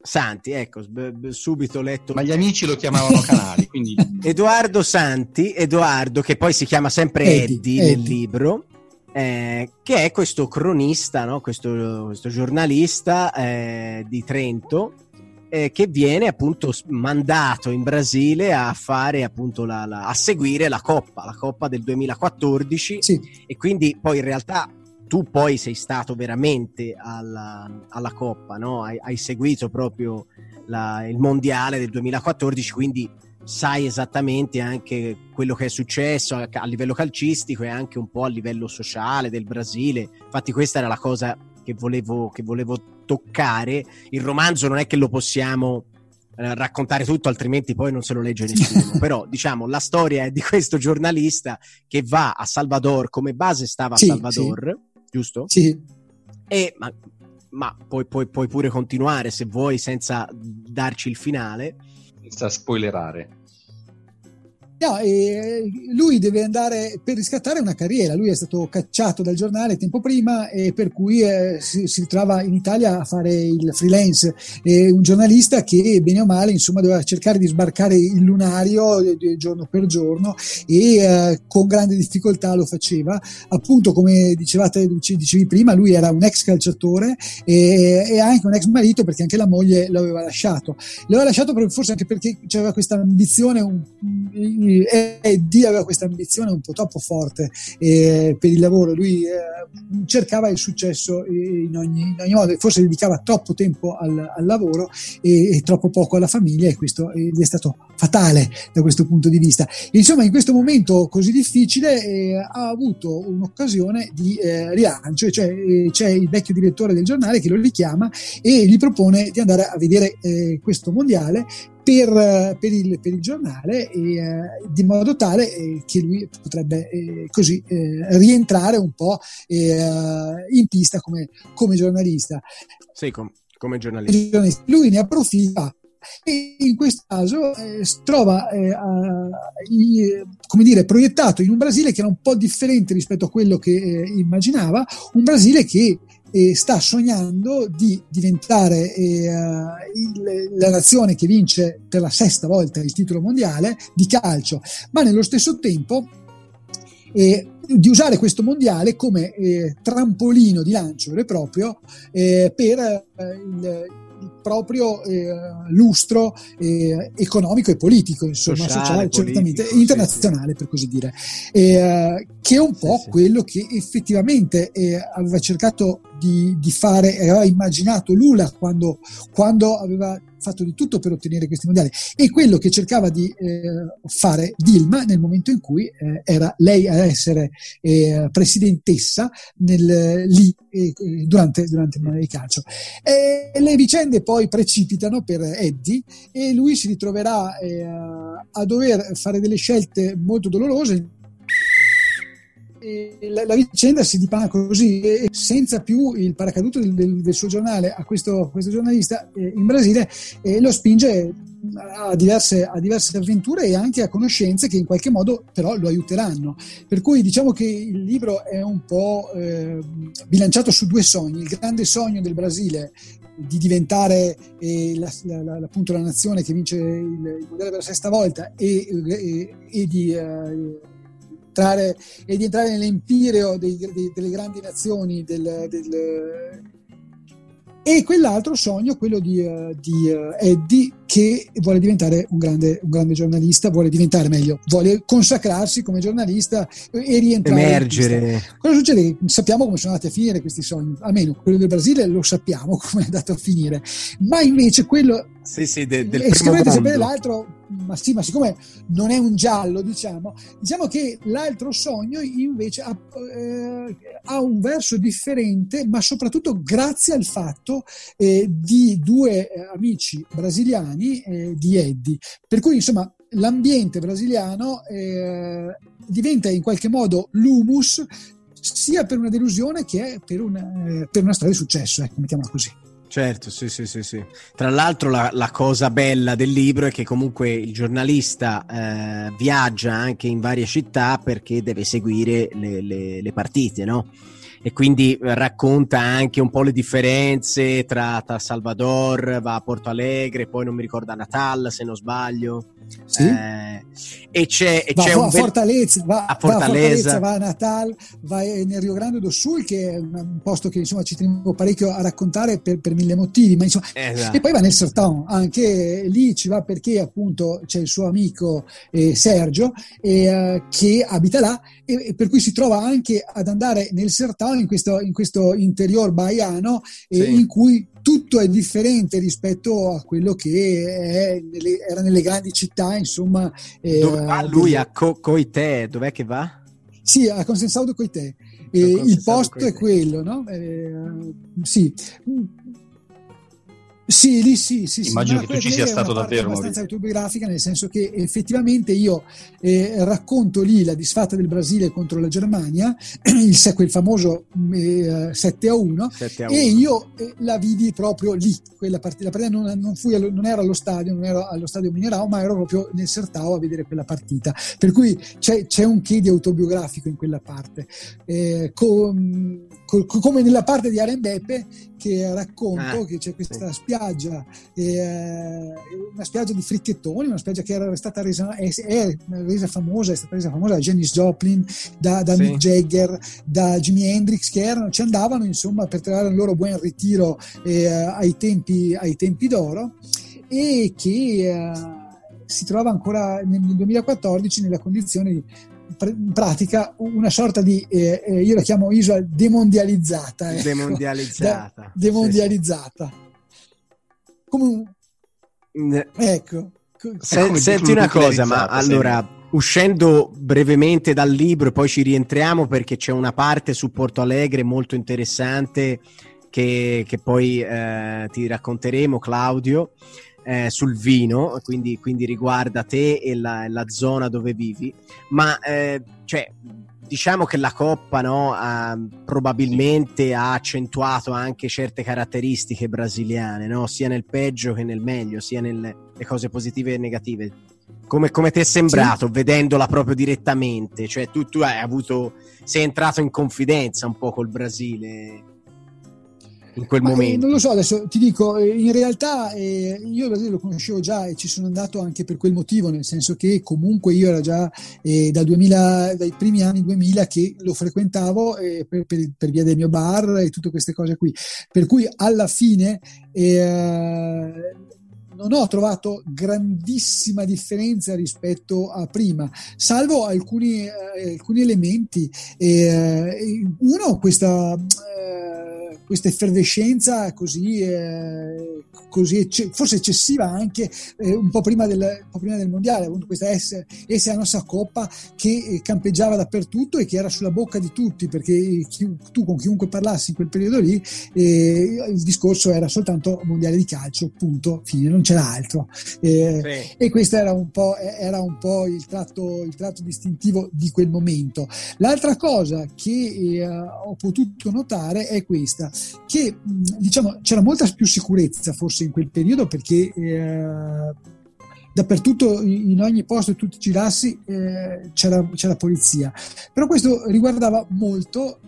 Santi, ecco, subito letto. Ma gli amici lo chiamavano [laughs] Canali, quindi Edoardo Santi, Edoardo che poi si chiama sempre Eddie, Eddie, nel libro, eh, che è questo cronista, no? questo, questo giornalista eh, di Trento, eh, che viene appunto mandato in Brasile a fare appunto la, la- a seguire la Coppa, la Coppa del 2014 Sì, e quindi poi in realtà tu poi sei stato veramente alla, alla Coppa, no? hai, hai seguito proprio la- il mondiale del 2014, quindi sai esattamente anche quello che è successo a, a livello calcistico e anche un po' a livello sociale del Brasile. Infatti questa era la cosa che volevo, che volevo toccare. Il romanzo non è che lo possiamo eh, raccontare tutto, altrimenti poi non se lo legge nessuno. [laughs] Però, diciamo, la storia è di questo giornalista che va a Salvador, come base stava a Sì, Salvador, giusto? sì. E, ma ma puoi, puoi- puoi pure continuare se vuoi senza darci il finale. senza spoilerare. No, lui deve andare per riscattare una carriera. Lui è stato cacciato dal giornale tempo prima e per cui eh, si, si ritrova in Italia a fare il freelance. È un giornalista che bene o male insomma doveva cercare di sbarcare il lunario eh, giorno per giorno e eh, con grande difficoltà lo faceva. Appunto, come dicevate, dice- dicevi prima, lui era un ex calciatore e, e anche un ex marito perché anche la moglie lo aveva lasciato. Lo aveva lasciato forse anche perché aveva questa ambizione, un, Eddie aveva questa ambizione un po' troppo forte eh, per il lavoro. Lui eh, cercava il successo in ogni, in ogni modo, forse dedicava troppo tempo al, al lavoro e, e troppo poco alla famiglia, e questo eh, gli è stato fatale da questo punto di vista. Insomma, in questo momento così difficile eh, ha avuto un'occasione di eh, rilancio, cioè eh, c'è il vecchio direttore del giornale che lo richiama e gli propone di andare a vedere eh, questo mondiale per, per il, per il giornale e, eh, di modo tale eh, che lui potrebbe eh, così eh, rientrare un po' eh, in pista come, come giornalista. Sì, com- come giornalista. Lui ne approfitta e in questo caso eh, si trova eh, a- i- come dire, proiettato in un Brasile che era un po' differente rispetto a quello che eh, immaginava, un Brasile che eh, sta sognando di diventare eh, il- la nazione che vince per la sesta volta il titolo mondiale di calcio, ma nello stesso tempo eh, di usare questo mondiale come eh, trampolino di lancio vero e proprio eh, per eh, il, proprio eh, lustro eh, economico e politico, insomma, Sociale, sociale, certamente politico, sì, internazionale per così dire, Eh, che è un po' sì. quello che effettivamente aveva cercato di, di fare, aveva immaginato Lula quando, quando aveva fatto di tutto per ottenere questi mondiali e quello che cercava di eh, fare Dilma nel momento in cui eh, era lei a essere eh, presidentessa nel, lì eh, durante, durante il mondiale di calcio. E le vicende poi precipitano per Eddie e lui si ritroverà eh, a dover fare delle scelte molto dolorose la, la vicenda si dipana così, e senza più il paracadute del, del- del suo giornale a questo, questo giornalista eh, in Brasile, eh, lo spinge a diverse, a diverse avventure e anche a conoscenze che in qualche modo però lo aiuteranno. Per cui diciamo che il libro è un po' eh, bilanciato su due sogni, il grande sogno del Brasile di diventare eh, la, la- la- appunto la nazione che vince il, il mondiale per la sesta volta e, e- e di eh, entrare, e di entrare nell'empireo dei- dei- delle grandi nazioni del, del- e quell'altro sogno, quello di, eh, di, eh, Eddie, che vuole diventare un grande, un grande giornalista, vuole diventare meglio, vuole consacrarsi come giornalista e rientrare. Emergere. Cosa succede? Sappiamo come sono andati a finire questi sogni, almeno quello del Brasile lo sappiamo [laughs] come è andato a finire, ma invece quello sì, sì, de, del e se volete mondo. sapere l'altro, ma sì, ma siccome non è un giallo, diciamo, diciamo che l'altro sogno invece ha, eh, ha un verso differente, ma soprattutto grazie al fatto eh, di due eh, amici brasiliani eh, di Eddie. Per cui, insomma, l'ambiente brasiliano eh, diventa in qualche modo l'humus sia per una delusione che per una, per una storia di successo, ecco, mettiamola così. Certo, sì, sì, sì, sì. Tra l'altro la, la, cosa bella del libro è che comunque il giornalista eh, viaggia anche in varie città perché deve seguire le, le, le partite, no? E quindi racconta anche un po' le differenze tra, tra, Salvador, va a Porto Alegre, poi non mi ricordo a Natal se non sbaglio. Sì. Eh, e c'è, e va, c'è va un bel... Fortaleza, va a Fortaleza. va a Fortaleza, va a Natal, va nel Rio Grande do Sul, che è un posto che insomma ci tenevo parecchio a raccontare per, per mille motivi, ma insomma, esatto. e poi va nel Sertão, anche lì ci va perché appunto c'è il suo amico eh, Sergio eh, che abita là e, per cui si trova anche ad andare nel Sertão in questo, in questo interior baiano eh, Sì. in cui tutto è differente rispetto a quello che nelle- era nelle grandi città, insomma. eh, Dove va lui a Co- Coité? Dov'è che va? Sì, a Consensaudo Coité. E A il posto è quello, no? Eh, sì. Sì, lì sì, sì, sì. Immagino Ma che tu ci sia è stato una parte davvero, abbastanza autobiografica, nel senso che effettivamente io eh, racconto lì la disfatta del Brasile contro la Germania, [clears throat] il, quel famoso eh, 7 a 1, 7 a e 1. io eh, la vidi proprio lì, quella partita. La partita non, non, fui allo- non ero allo stadio, non ero allo stadio Minerao, ma ero proprio nel Sertao a vedere quella partita. Per cui c'è, c'è un che di autobiografico in quella parte. Eh, com- co- come nella parte di Arenbeppe che racconto Ah, che c'è questa sì. spiaggia, eh, una spiaggia di fricchettoni, una spiaggia che era stata resa, è, è resa famosa, è stata resa famosa da Janis Joplin, da, da Sì. Mick Jagger, da Jimi Hendrix, che erano, ci andavano insomma per trovare il loro buon ritiro eh, ai, tempi, ai tempi d'oro e che eh, si trova ancora nel 2014 nella condizione di in pratica una sorta di, eh, eh, io la chiamo isola demondializzata. ecco. Demondializzata. Da- demondializzata. Come un, Sì, sì. ecco. co- Se- come senti una cosa, ma sì. allora, uscendo brevemente dal libro e poi ci rientriamo perché c'è una parte su Porto Alegre molto interessante che, che poi eh, ti racconteremo, Claudio, eh, sul vino, quindi, quindi riguarda te e la, la zona dove vivi, ma eh, cioè, diciamo che la Coppa no, ha- probabilmente ha accentuato anche certe caratteristiche brasiliane, no? sia nel peggio che nel meglio, sia nelle le cose positive e negative. Come, come ti è sembrato vedendola proprio direttamente? Cioè, tu, tu hai avuto, sei entrato in confidenza un po' col Brasile in quel Ma, eh, momento. non lo so, adesso ti dico, eh, in realtà eh, io lo conoscevo già e ci sono andato anche per quel motivo, nel senso che comunque io era già eh, dal 2000, dai primi anni 2000 che lo frequentavo eh, per, per- per via del mio bar e tutte queste cose qui. Per cui alla fine eh, non ho trovato grandissima differenza rispetto a prima, salvo alcuni, eh, alcuni elementi. Eh, uno, questa, eh, questa effervescenza così, eh, così ecce- forse eccessiva anche eh, un, po prima del, un po' prima del mondiale, questa essa, nostra coppa che eh, campeggiava dappertutto e che era sulla bocca di tutti, perché chi- tu con chiunque parlassi in quel periodo lì il discorso era soltanto mondiale di calcio, punto, fine, c'era altro. Eh, Sì. e questo era un po', era un po' il, tratto, il tratto distintivo di quel momento. L'altra cosa che eh, ho potuto notare è questa, che diciamo c'era molta più sicurezza forse in quel periodo perché eh, dappertutto in ogni posto tu ti girassi eh, c'era, c'era polizia però questo riguardava molto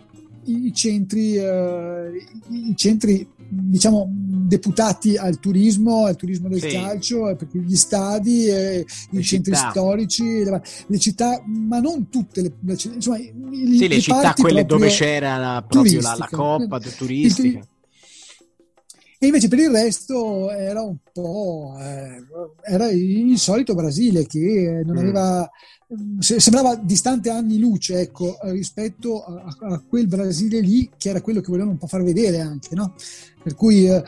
i centri, eh, i centri diciamo deputati al turismo, al turismo del Sì. calcio, eh, per cui gli stadi, eh, i Le centri città. storici, le, le città, ma non tutte le, le città, insomma, Sì, le città parti quelle dove c'era la, proprio la, la coppa Il- turistica. e invece per il resto era un po' eh, era il solito Brasile che non Mm. aveva sembrava distante anni luce ecco, rispetto a, a, quel Brasile lì che era quello che volevano un po' far vedere anche no? Per cui eh,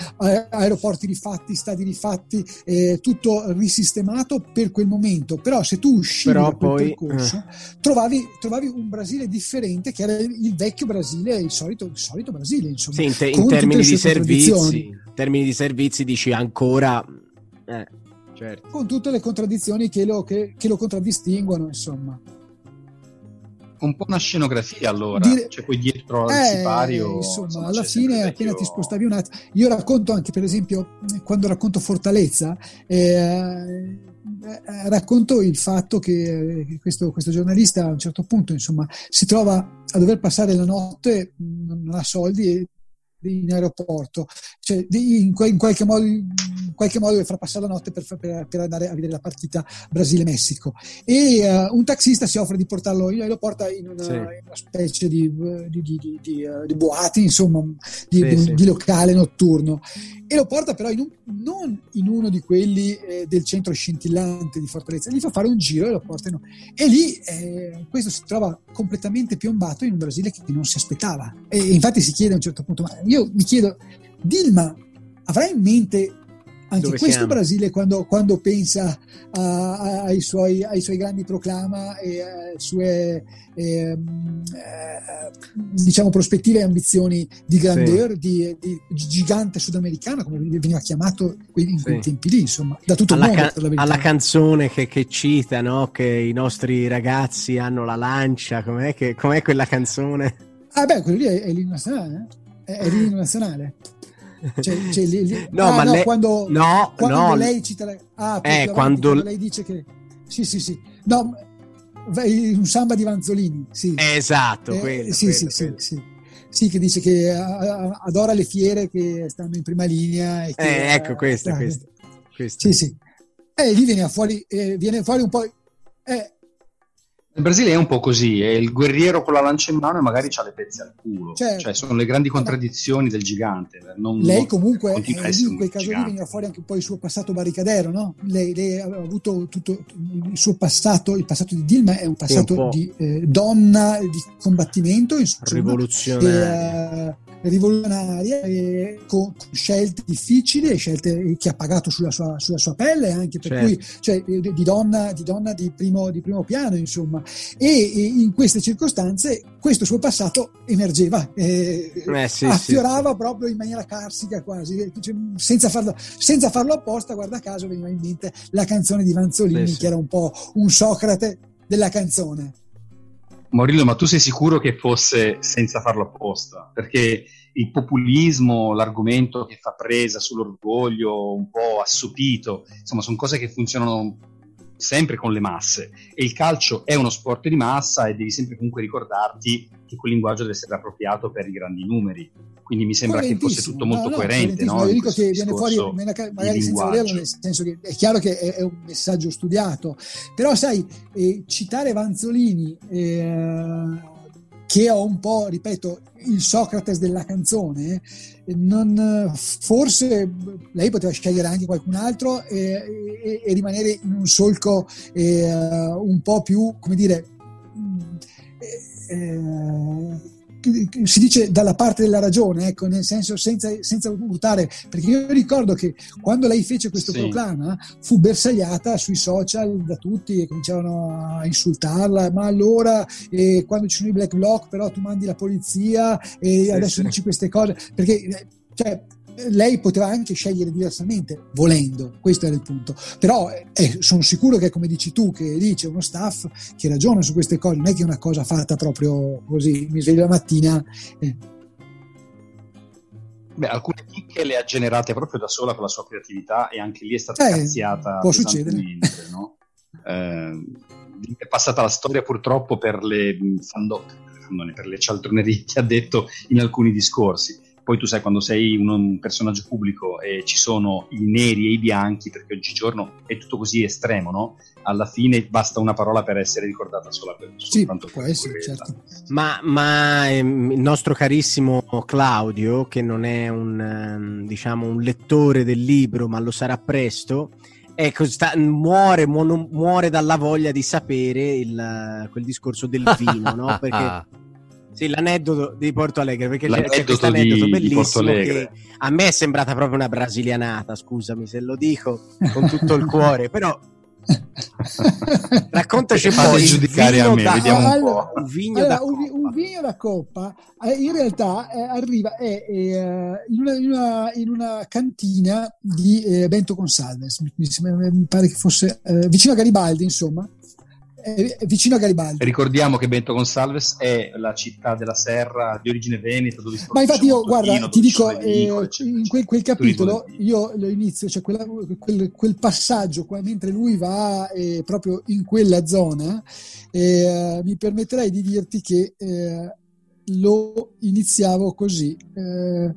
aeroporti rifatti, stadi rifatti eh, tutto risistemato per quel momento però se tu uscivi però da quel poi, percorso eh. trovavi, trovavi, un Brasile differente che era il vecchio Brasile il solito, il solito Brasile insomma, sì, in, te, in termini di servizi in termini di servizi dici ancora eh certo. con tutte le contraddizioni che lo, che, che lo contraddistinguono, insomma. Un po' una scenografia allora, Dire... cioè poi dietro al eh, sipario. Insomma, insomma alla fine appena ti spostavi un attimo. Io racconto anche, per esempio, quando racconto Fortalezza, eh, eh racconto il fatto che questo, questo, giornalista a un certo punto insomma, si trova a dover passare la notte, non ha soldi e in aeroporto, cioè in, in, qualche modo, in qualche modo deve far passare la notte per, per, per, andare a vedere la partita Brasile-Messico e uh, un taxista si offre di portarlo in aeroporto in una, sì. in una specie di, di, di, di, uh, di boati, insomma, di, sì, sì. locale notturno e lo porta però in un, non in uno di quelli eh, del centro scintillante di Fortaleza, gli fa fare un giro e lo porta in uno. E lì eh, questo si trova completamente piombato in un Brasile che non si aspettava. E infatti si chiede a un certo punto, ma io mi chiedo, Dilma avrà in mente anche Dove questo siamo? Brasile quando, quando pensa a, a, ai, suoi, ai, suoi, grandi proclama e alle sue eh, eh, diciamo prospettive e ambizioni di grandeur, sì. di, di, gigante sudamericano come veniva chiamato in quei sì. tempi lì insomma da tutto alla il mondo can- alla canzone che, che cita no? che i nostri ragazzi hanno la lancia com'è, che, com'è quella canzone? ah beh quello lì è, è l'inno nazionale eh? È, è l'inno nazionale cioè, cioè, li, li... no, ah, ma no, lei... quando, no, quando no. lei cita la... ah, eh, quando... lei dice che sì sì sì no un samba di Vanzolini sì. esatto eh, quello, sì, quello, sì, quello. sì, sì, sì che dice che adora le fiere che stanno in prima linea che, eh, ecco questo, questo, questo. sì sì e lì viene fuori, eh, viene fuori un po' eh, il Brasile è un po' così, è il guerriero con la lancia in mano e magari ha le pezze al culo. Certo. Cioè, sono le grandi contraddizioni del gigante. Non, lei comunque, eh, in quel caso lì veniva fuori anche un po' il suo passato barricadero, no? Lei, lei aveva avuto tutto il suo passato, il passato di Dilma è un passato un di eh, donna di combattimento, insomma, rivoluzionaria. Eh, rivoluzionaria e con scelte difficili e scelte che ha pagato sulla sua, sulla sua pelle anche per certo. cui cioè, di, donna, di, donna di, primo, di primo piano insomma. E, e, in queste circostanze questo suo passato emergeva eh, eh, sì, affiorava sì, proprio in maniera carsica quasi cioè, senza, farlo, senza, farlo, apposta guarda caso veniva in mente la canzone di Vanzolini sì, che era un po' un Socrate della canzone Morillo, ma tu sei sicuro che fosse senza farlo apposta? Perché il populismo, l'argomento che fa presa sull'orgoglio un po' assopito, insomma, sono cose che funzionano sempre con le masse. E il calcio è uno sport di massa e devi sempre comunque ricordarti che quel linguaggio deve essere appropriato per i grandi numeri. Quindi mi sembra che fosse tutto molto no, no, coerente no? io dico che viene fuori magari senza volerlo nel senso che è chiaro che è, è un messaggio studiato. Però sai eh, citare Vanzolini eh, che ho un po', ripeto, il Socrate della canzone, non, forse lei poteva scegliere anche qualcun altro e, e, e rimanere in un solco eh, un po' più, come dire, eh, si dice dalla parte della ragione, ecco, nel senso senza, senza urtare, perché io ricordo che quando lei fece questo sì. proclama fu bersagliata sui social da tutti e cominciavano a insultarla, ma allora eh, quando ci sono i black bloc però tu mandi la polizia e sì, adesso sì. dici queste cose, perché eh, cioè, lei poteva anche scegliere diversamente, volendo, questo era il punto. Però eh, sono sicuro che, come dici tu, che lì c'è uno staff che ragiona su queste cose, non è che è una cosa fatta proprio così, mi sveglio la mattina. Eh. Beh, alcune chicche le ha generate proprio da sola con la sua creatività e anche lì è stata eh, cazziata. Può succedere. No? eh, è passata la storia purtroppo per le fandotte, per le cialtronerie [laughs] che ha detto in alcuni discorsi poi tu sai quando sei un, un, personaggio pubblico e ci sono i neri e i bianchi, perché oggigiorno è tutto così estremo, no? Alla fine basta una parola per essere ricordata sola per sì, può essere, certo. Ma, ma ehm, il nostro carissimo Claudio, che non è un, ehm, diciamo, un lettore del libro, ma lo sarà presto, Ecco, sta, muore, mu- muore dalla voglia di sapere il, quel discorso del vino, no? [laughs] Perché sì, l'aneddoto di Porto Alegre, perché c'è, c'è questo aneddoto bellissimo che a me è sembrata proprio una brasilianata, scusami se lo dico con tutto il cuore, però Raccontaci poi giudicare a me, da, vediamo un allora, po'. un vigno allora, da un, un vigno da coppa eh, in realtà eh, arriva è, eh, in, una, in, una, in una cantina di eh, Bento Consalves mi, mi pare che fosse eh, vicino a Garibaldi insomma Eh, vicino a Garibaldi Ricordiamo che Bento Gonsalves è la città della Serra di origine veneta dove Ma infatti io, guarda, vino, ti dico, vinicole, eh, eccetera, in quel, quel capitolo io lo inizio, cioè quella- quel, quel passaggio qua, mentre lui va eh, proprio in quella zona, eh, mi permetterei di dirti che eh, lo iniziavo così. eh,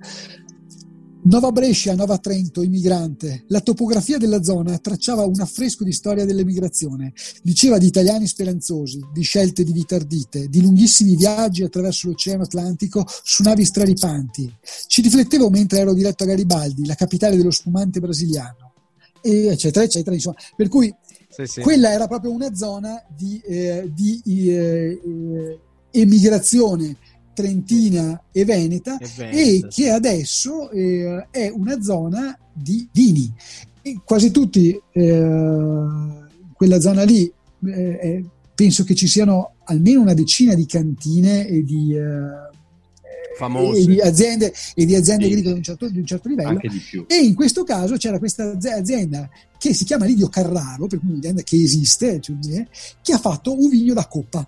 Nova Brescia, Nova Trento, immigrante. La topografia della zona tracciava un affresco di storia dell'emigrazione. Diceva di italiani speranzosi, di scelte di vita ardite, di lunghissimi viaggi attraverso l'Oceano Atlantico su navi straripanti. Ci riflettevo mentre ero diretto a Garibaldi, la capitale dello spumante brasiliano, e eccetera, eccetera. Insomma. Per cui Sì, sì. quella era proprio una zona di, eh, di eh, eh, emigrazione trentina e veneta E e che adesso eh, è una zona di vini. E quasi tutti eh, quella zona lì eh, penso che ci siano almeno una decina di cantine e di, eh, Famose. e di aziende, e di aziende Sì. agricole di un certo, di un certo livello. Anche di più. E in questo caso c'era questa azi- azienda che si chiama Lidio Carraro, per cui un'azienda che esiste, cioè, eh, che ha fatto un vigno da coppa.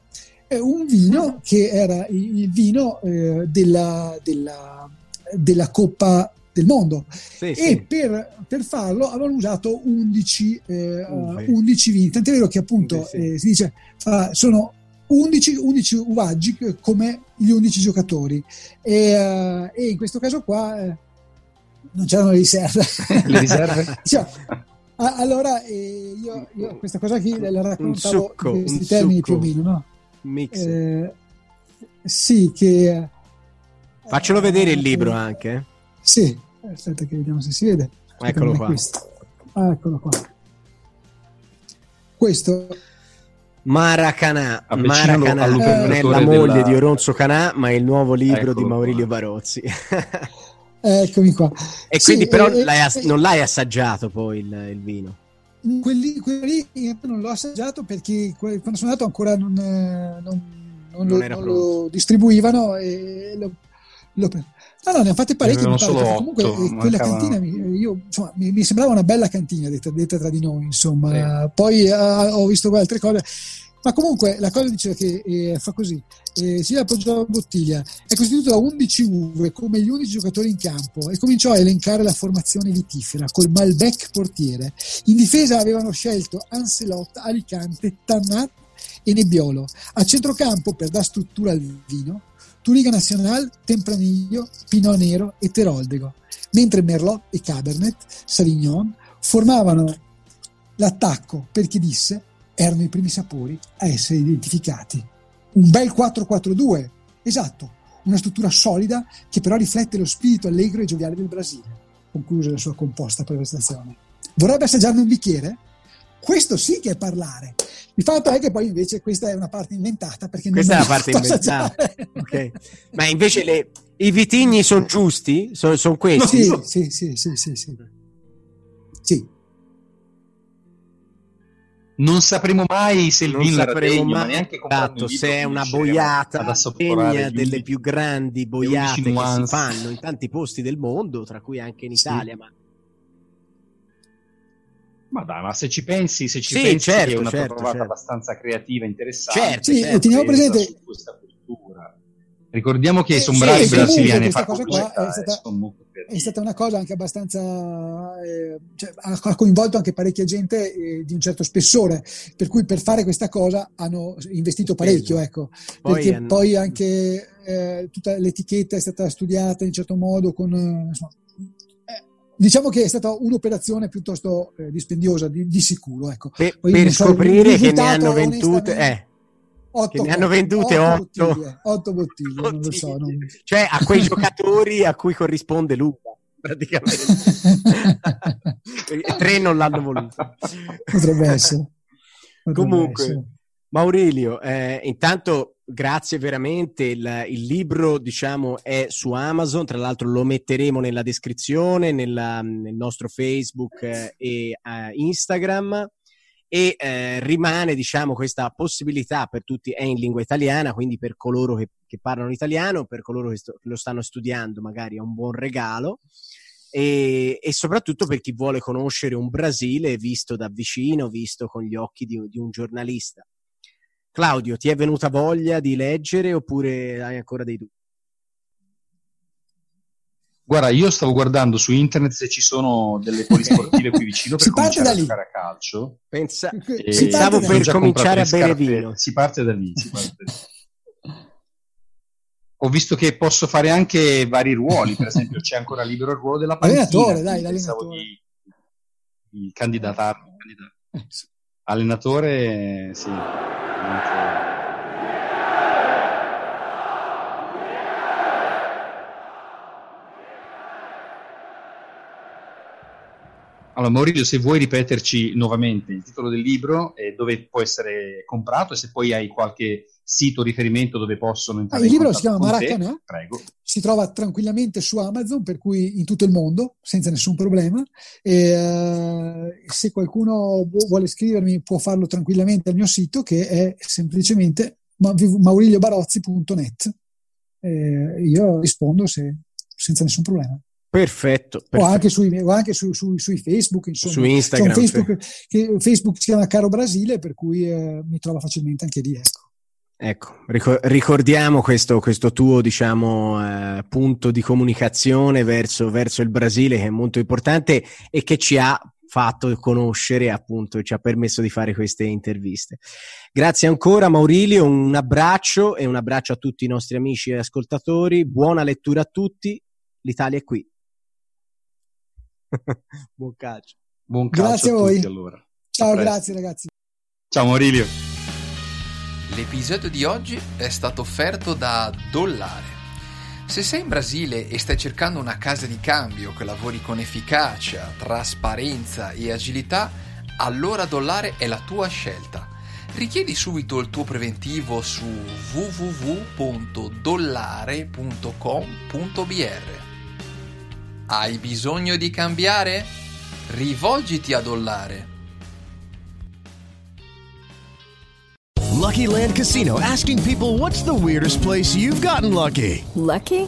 Un vino che era il vino eh, della, della- della Coppa del Mondo. Sì, E sì. per, per farlo avevano usato 11, eh, Uve. 11 vini. Tant'è vero che appunto Sì, eh, si dice fa- sono 11, 11 uvaggi come gli 11 giocatori. E, eh, e in questo caso qua eh, non c'erano le riserve. [laughs] Le riserve? [laughs] Cioè, allora eh, io, io questa cosa qui la raccontavo succo, in questi termini succo. più o meno, no? Mix. Eh, sì, che... Faccelo vedere il libro anche. eh. Sì, aspetta che vediamo se si vede. Aspetta, Eccolo qua. questo. Ah, eccolo qua. Questo Maracanà, Maracanà non è la moglie della- di Oronzo Canà, ma è il nuovo libro Eccolo di Maurilio qua. Barozzi. Eccomi qua. e Sì, quindi però eh, l'hai ass- eh, non l'hai assaggiato poi il, il vino. Quelli, quelli non l'ho assaggiato perché quando sono andato ancora non, eh, non- non Non lo, non lo distribuivano e lo, lo- No, no, ne ha fatte parecchie. Mi pare, comunque otto, eh, quella cantina mi, io, insomma, mi, mi sembrava una bella cantina detta, detta tra di noi. Insomma, poi eh, ho visto altre cose. Ma comunque la cosa diceva che eh, fa così: eh, si appoggiò la bottiglia, è costituito da 11 uve come gli 11 giocatori in campo e cominciò a elencare la formazione vitifera col Malbec portiere. In difesa avevano scelto Ancelot, Alicante, Tannat e Nebbiolo. A centrocampo, per dar struttura al vino, Turiga Nacional, Tempranillo, Pinot Nero e Teroldego, mentre Merlot e Cabernet Sauvignon formavano l'attacco per chi disse erano i primi sapori a essere identificati. Un bel 4-4-2, esatto, una struttura solida che però riflette lo spirito allegro e gioviale del Brasile, concluse la sua composta prestazione. Vorrebbe assaggiarne un bicchiere? Questo sì che è parlare. Il fatto è che poi invece questa è una parte inventata perché non Questa è me la parte inventata. assaggiare. Ok. Ma invece le- i vitigni sono giusti? Sono, sono questi? Sì, sì, sì, sì, sì. Sì. Non sapremo mai se il vino era sapremo degno, ma neanche esatto, se è una boiata degna delle più grandi boiate che si nuance. fanno in tanti posti del mondo, tra cui anche in Sì. Italia. Ma Ma dai, ma se ci pensi, se ci Sì, pensi certo, è una certo, trovata certo. abbastanza creativa, interessante. Certo, Sì, certo, e teniamo presente questa cultura. Ricordiamo che Eh, sono sì, i brasiliani è stata- eh, creativi. è stata una cosa anche abbastanza eh, cioè, ha, coinvolto anche parecchia gente eh, di un certo spessore per cui per fare questa cosa hanno investito parecchio ecco. Poi perché hanno- poi anche eh, tutta l'etichetta è stata studiata in un certo modo con eh, insomma, eh, diciamo che è stata un'operazione piuttosto eh, dispendiosa di, di sicuro ecco. Per, per so, scoprire che ne hanno vendute, onestamente, eh, otto che ne hanno vendute otto. bottiglie, otto bottiglie non lo so non- cioè a quei [laughs] giocatori a cui corrisponde l'uva, praticamente. [laughs] tre non l'hanno voluto. Potrebbe essere. Potrebbe Comunque, essere. Maurilio, eh, intanto grazie veramente. Il, il, libro, diciamo, è su Amazon. Tra l'altro, lo metteremo nella descrizione, nella, nel nostro Facebook eh, e eh, Instagram. E eh, rimane, diciamo, questa possibilità per tutti, è in lingua italiana, quindi per coloro che, che parlano italiano, per coloro che, sto, che, lo stanno studiando, magari è un buon regalo. E, e, soprattutto per chi vuole conoscere un Brasile visto da vicino, visto con gli occhi di, di un giornalista. Claudio, ti è venuta voglia di leggere oppure hai ancora dei dubbi? Guarda, io stavo guardando su internet se ci sono delle [laughs] polisportive qui vicino per cominciare a giocare a calcio. Pensa... Pensavo per cominciare a bere vino. Si parte da lì. Si parte. Ho visto che posso fare anche vari ruoli, per esempio c'è ancora libero il ruolo della panchina. Allenatore, dai, l'allenatore. Di, di candidatarmi. Allenatore, sì. Allora, Maurizio, se vuoi ripeterci nuovamente il titolo del libro e dove può essere comprato e se poi hai qualche sito riferimento dove possono entrare ah, il libro si chiama Maracanã prego. Si trova tranquillamente su Amazon per cui in tutto il mondo senza nessun problema. E uh, se qualcuno vuole scrivermi può farlo tranquillamente al mio sito che è semplicemente mauriliobarozzi.net eh, io rispondo se, senza nessun problema Perfetto, perfetto. O anche, sui, o anche su, su, sui, Facebook, insomma. Su Instagram. Facebook, che, Facebook si chiama Caro Brasile, per cui eh, mi trova facilmente anche lì. Ecco. Ecco, ricordiamo questo, questo tuo diciamo, eh, punto di comunicazione verso, verso, il Brasile che è molto importante e che ci ha fatto conoscere, appunto, ci ha permesso di fare queste interviste. Grazie ancora Maurilio, un abbraccio e un abbraccio a tutti i nostri amici e ascoltatori, buona lettura a tutti, l'Italia è qui. [laughs] Buon calcio. Buon calcio grazie a, voi. Tutti, allora. Ciao, grazie ragazzi. Ciao Maurilio. L'episodio di oggi è stato offerto da Dollare. Se sei in Brasile e stai cercando una casa di cambio che lavori con efficacia, trasparenza e agilità, allora Dollare è la tua scelta. Richiedi subito il tuo preventivo su www.dollare.com.br hai bisogno di cambiare? Rivolgiti a Dollare. Lucky Land Casino asking people what's the weirdest place you've gotten lucky? Lucky?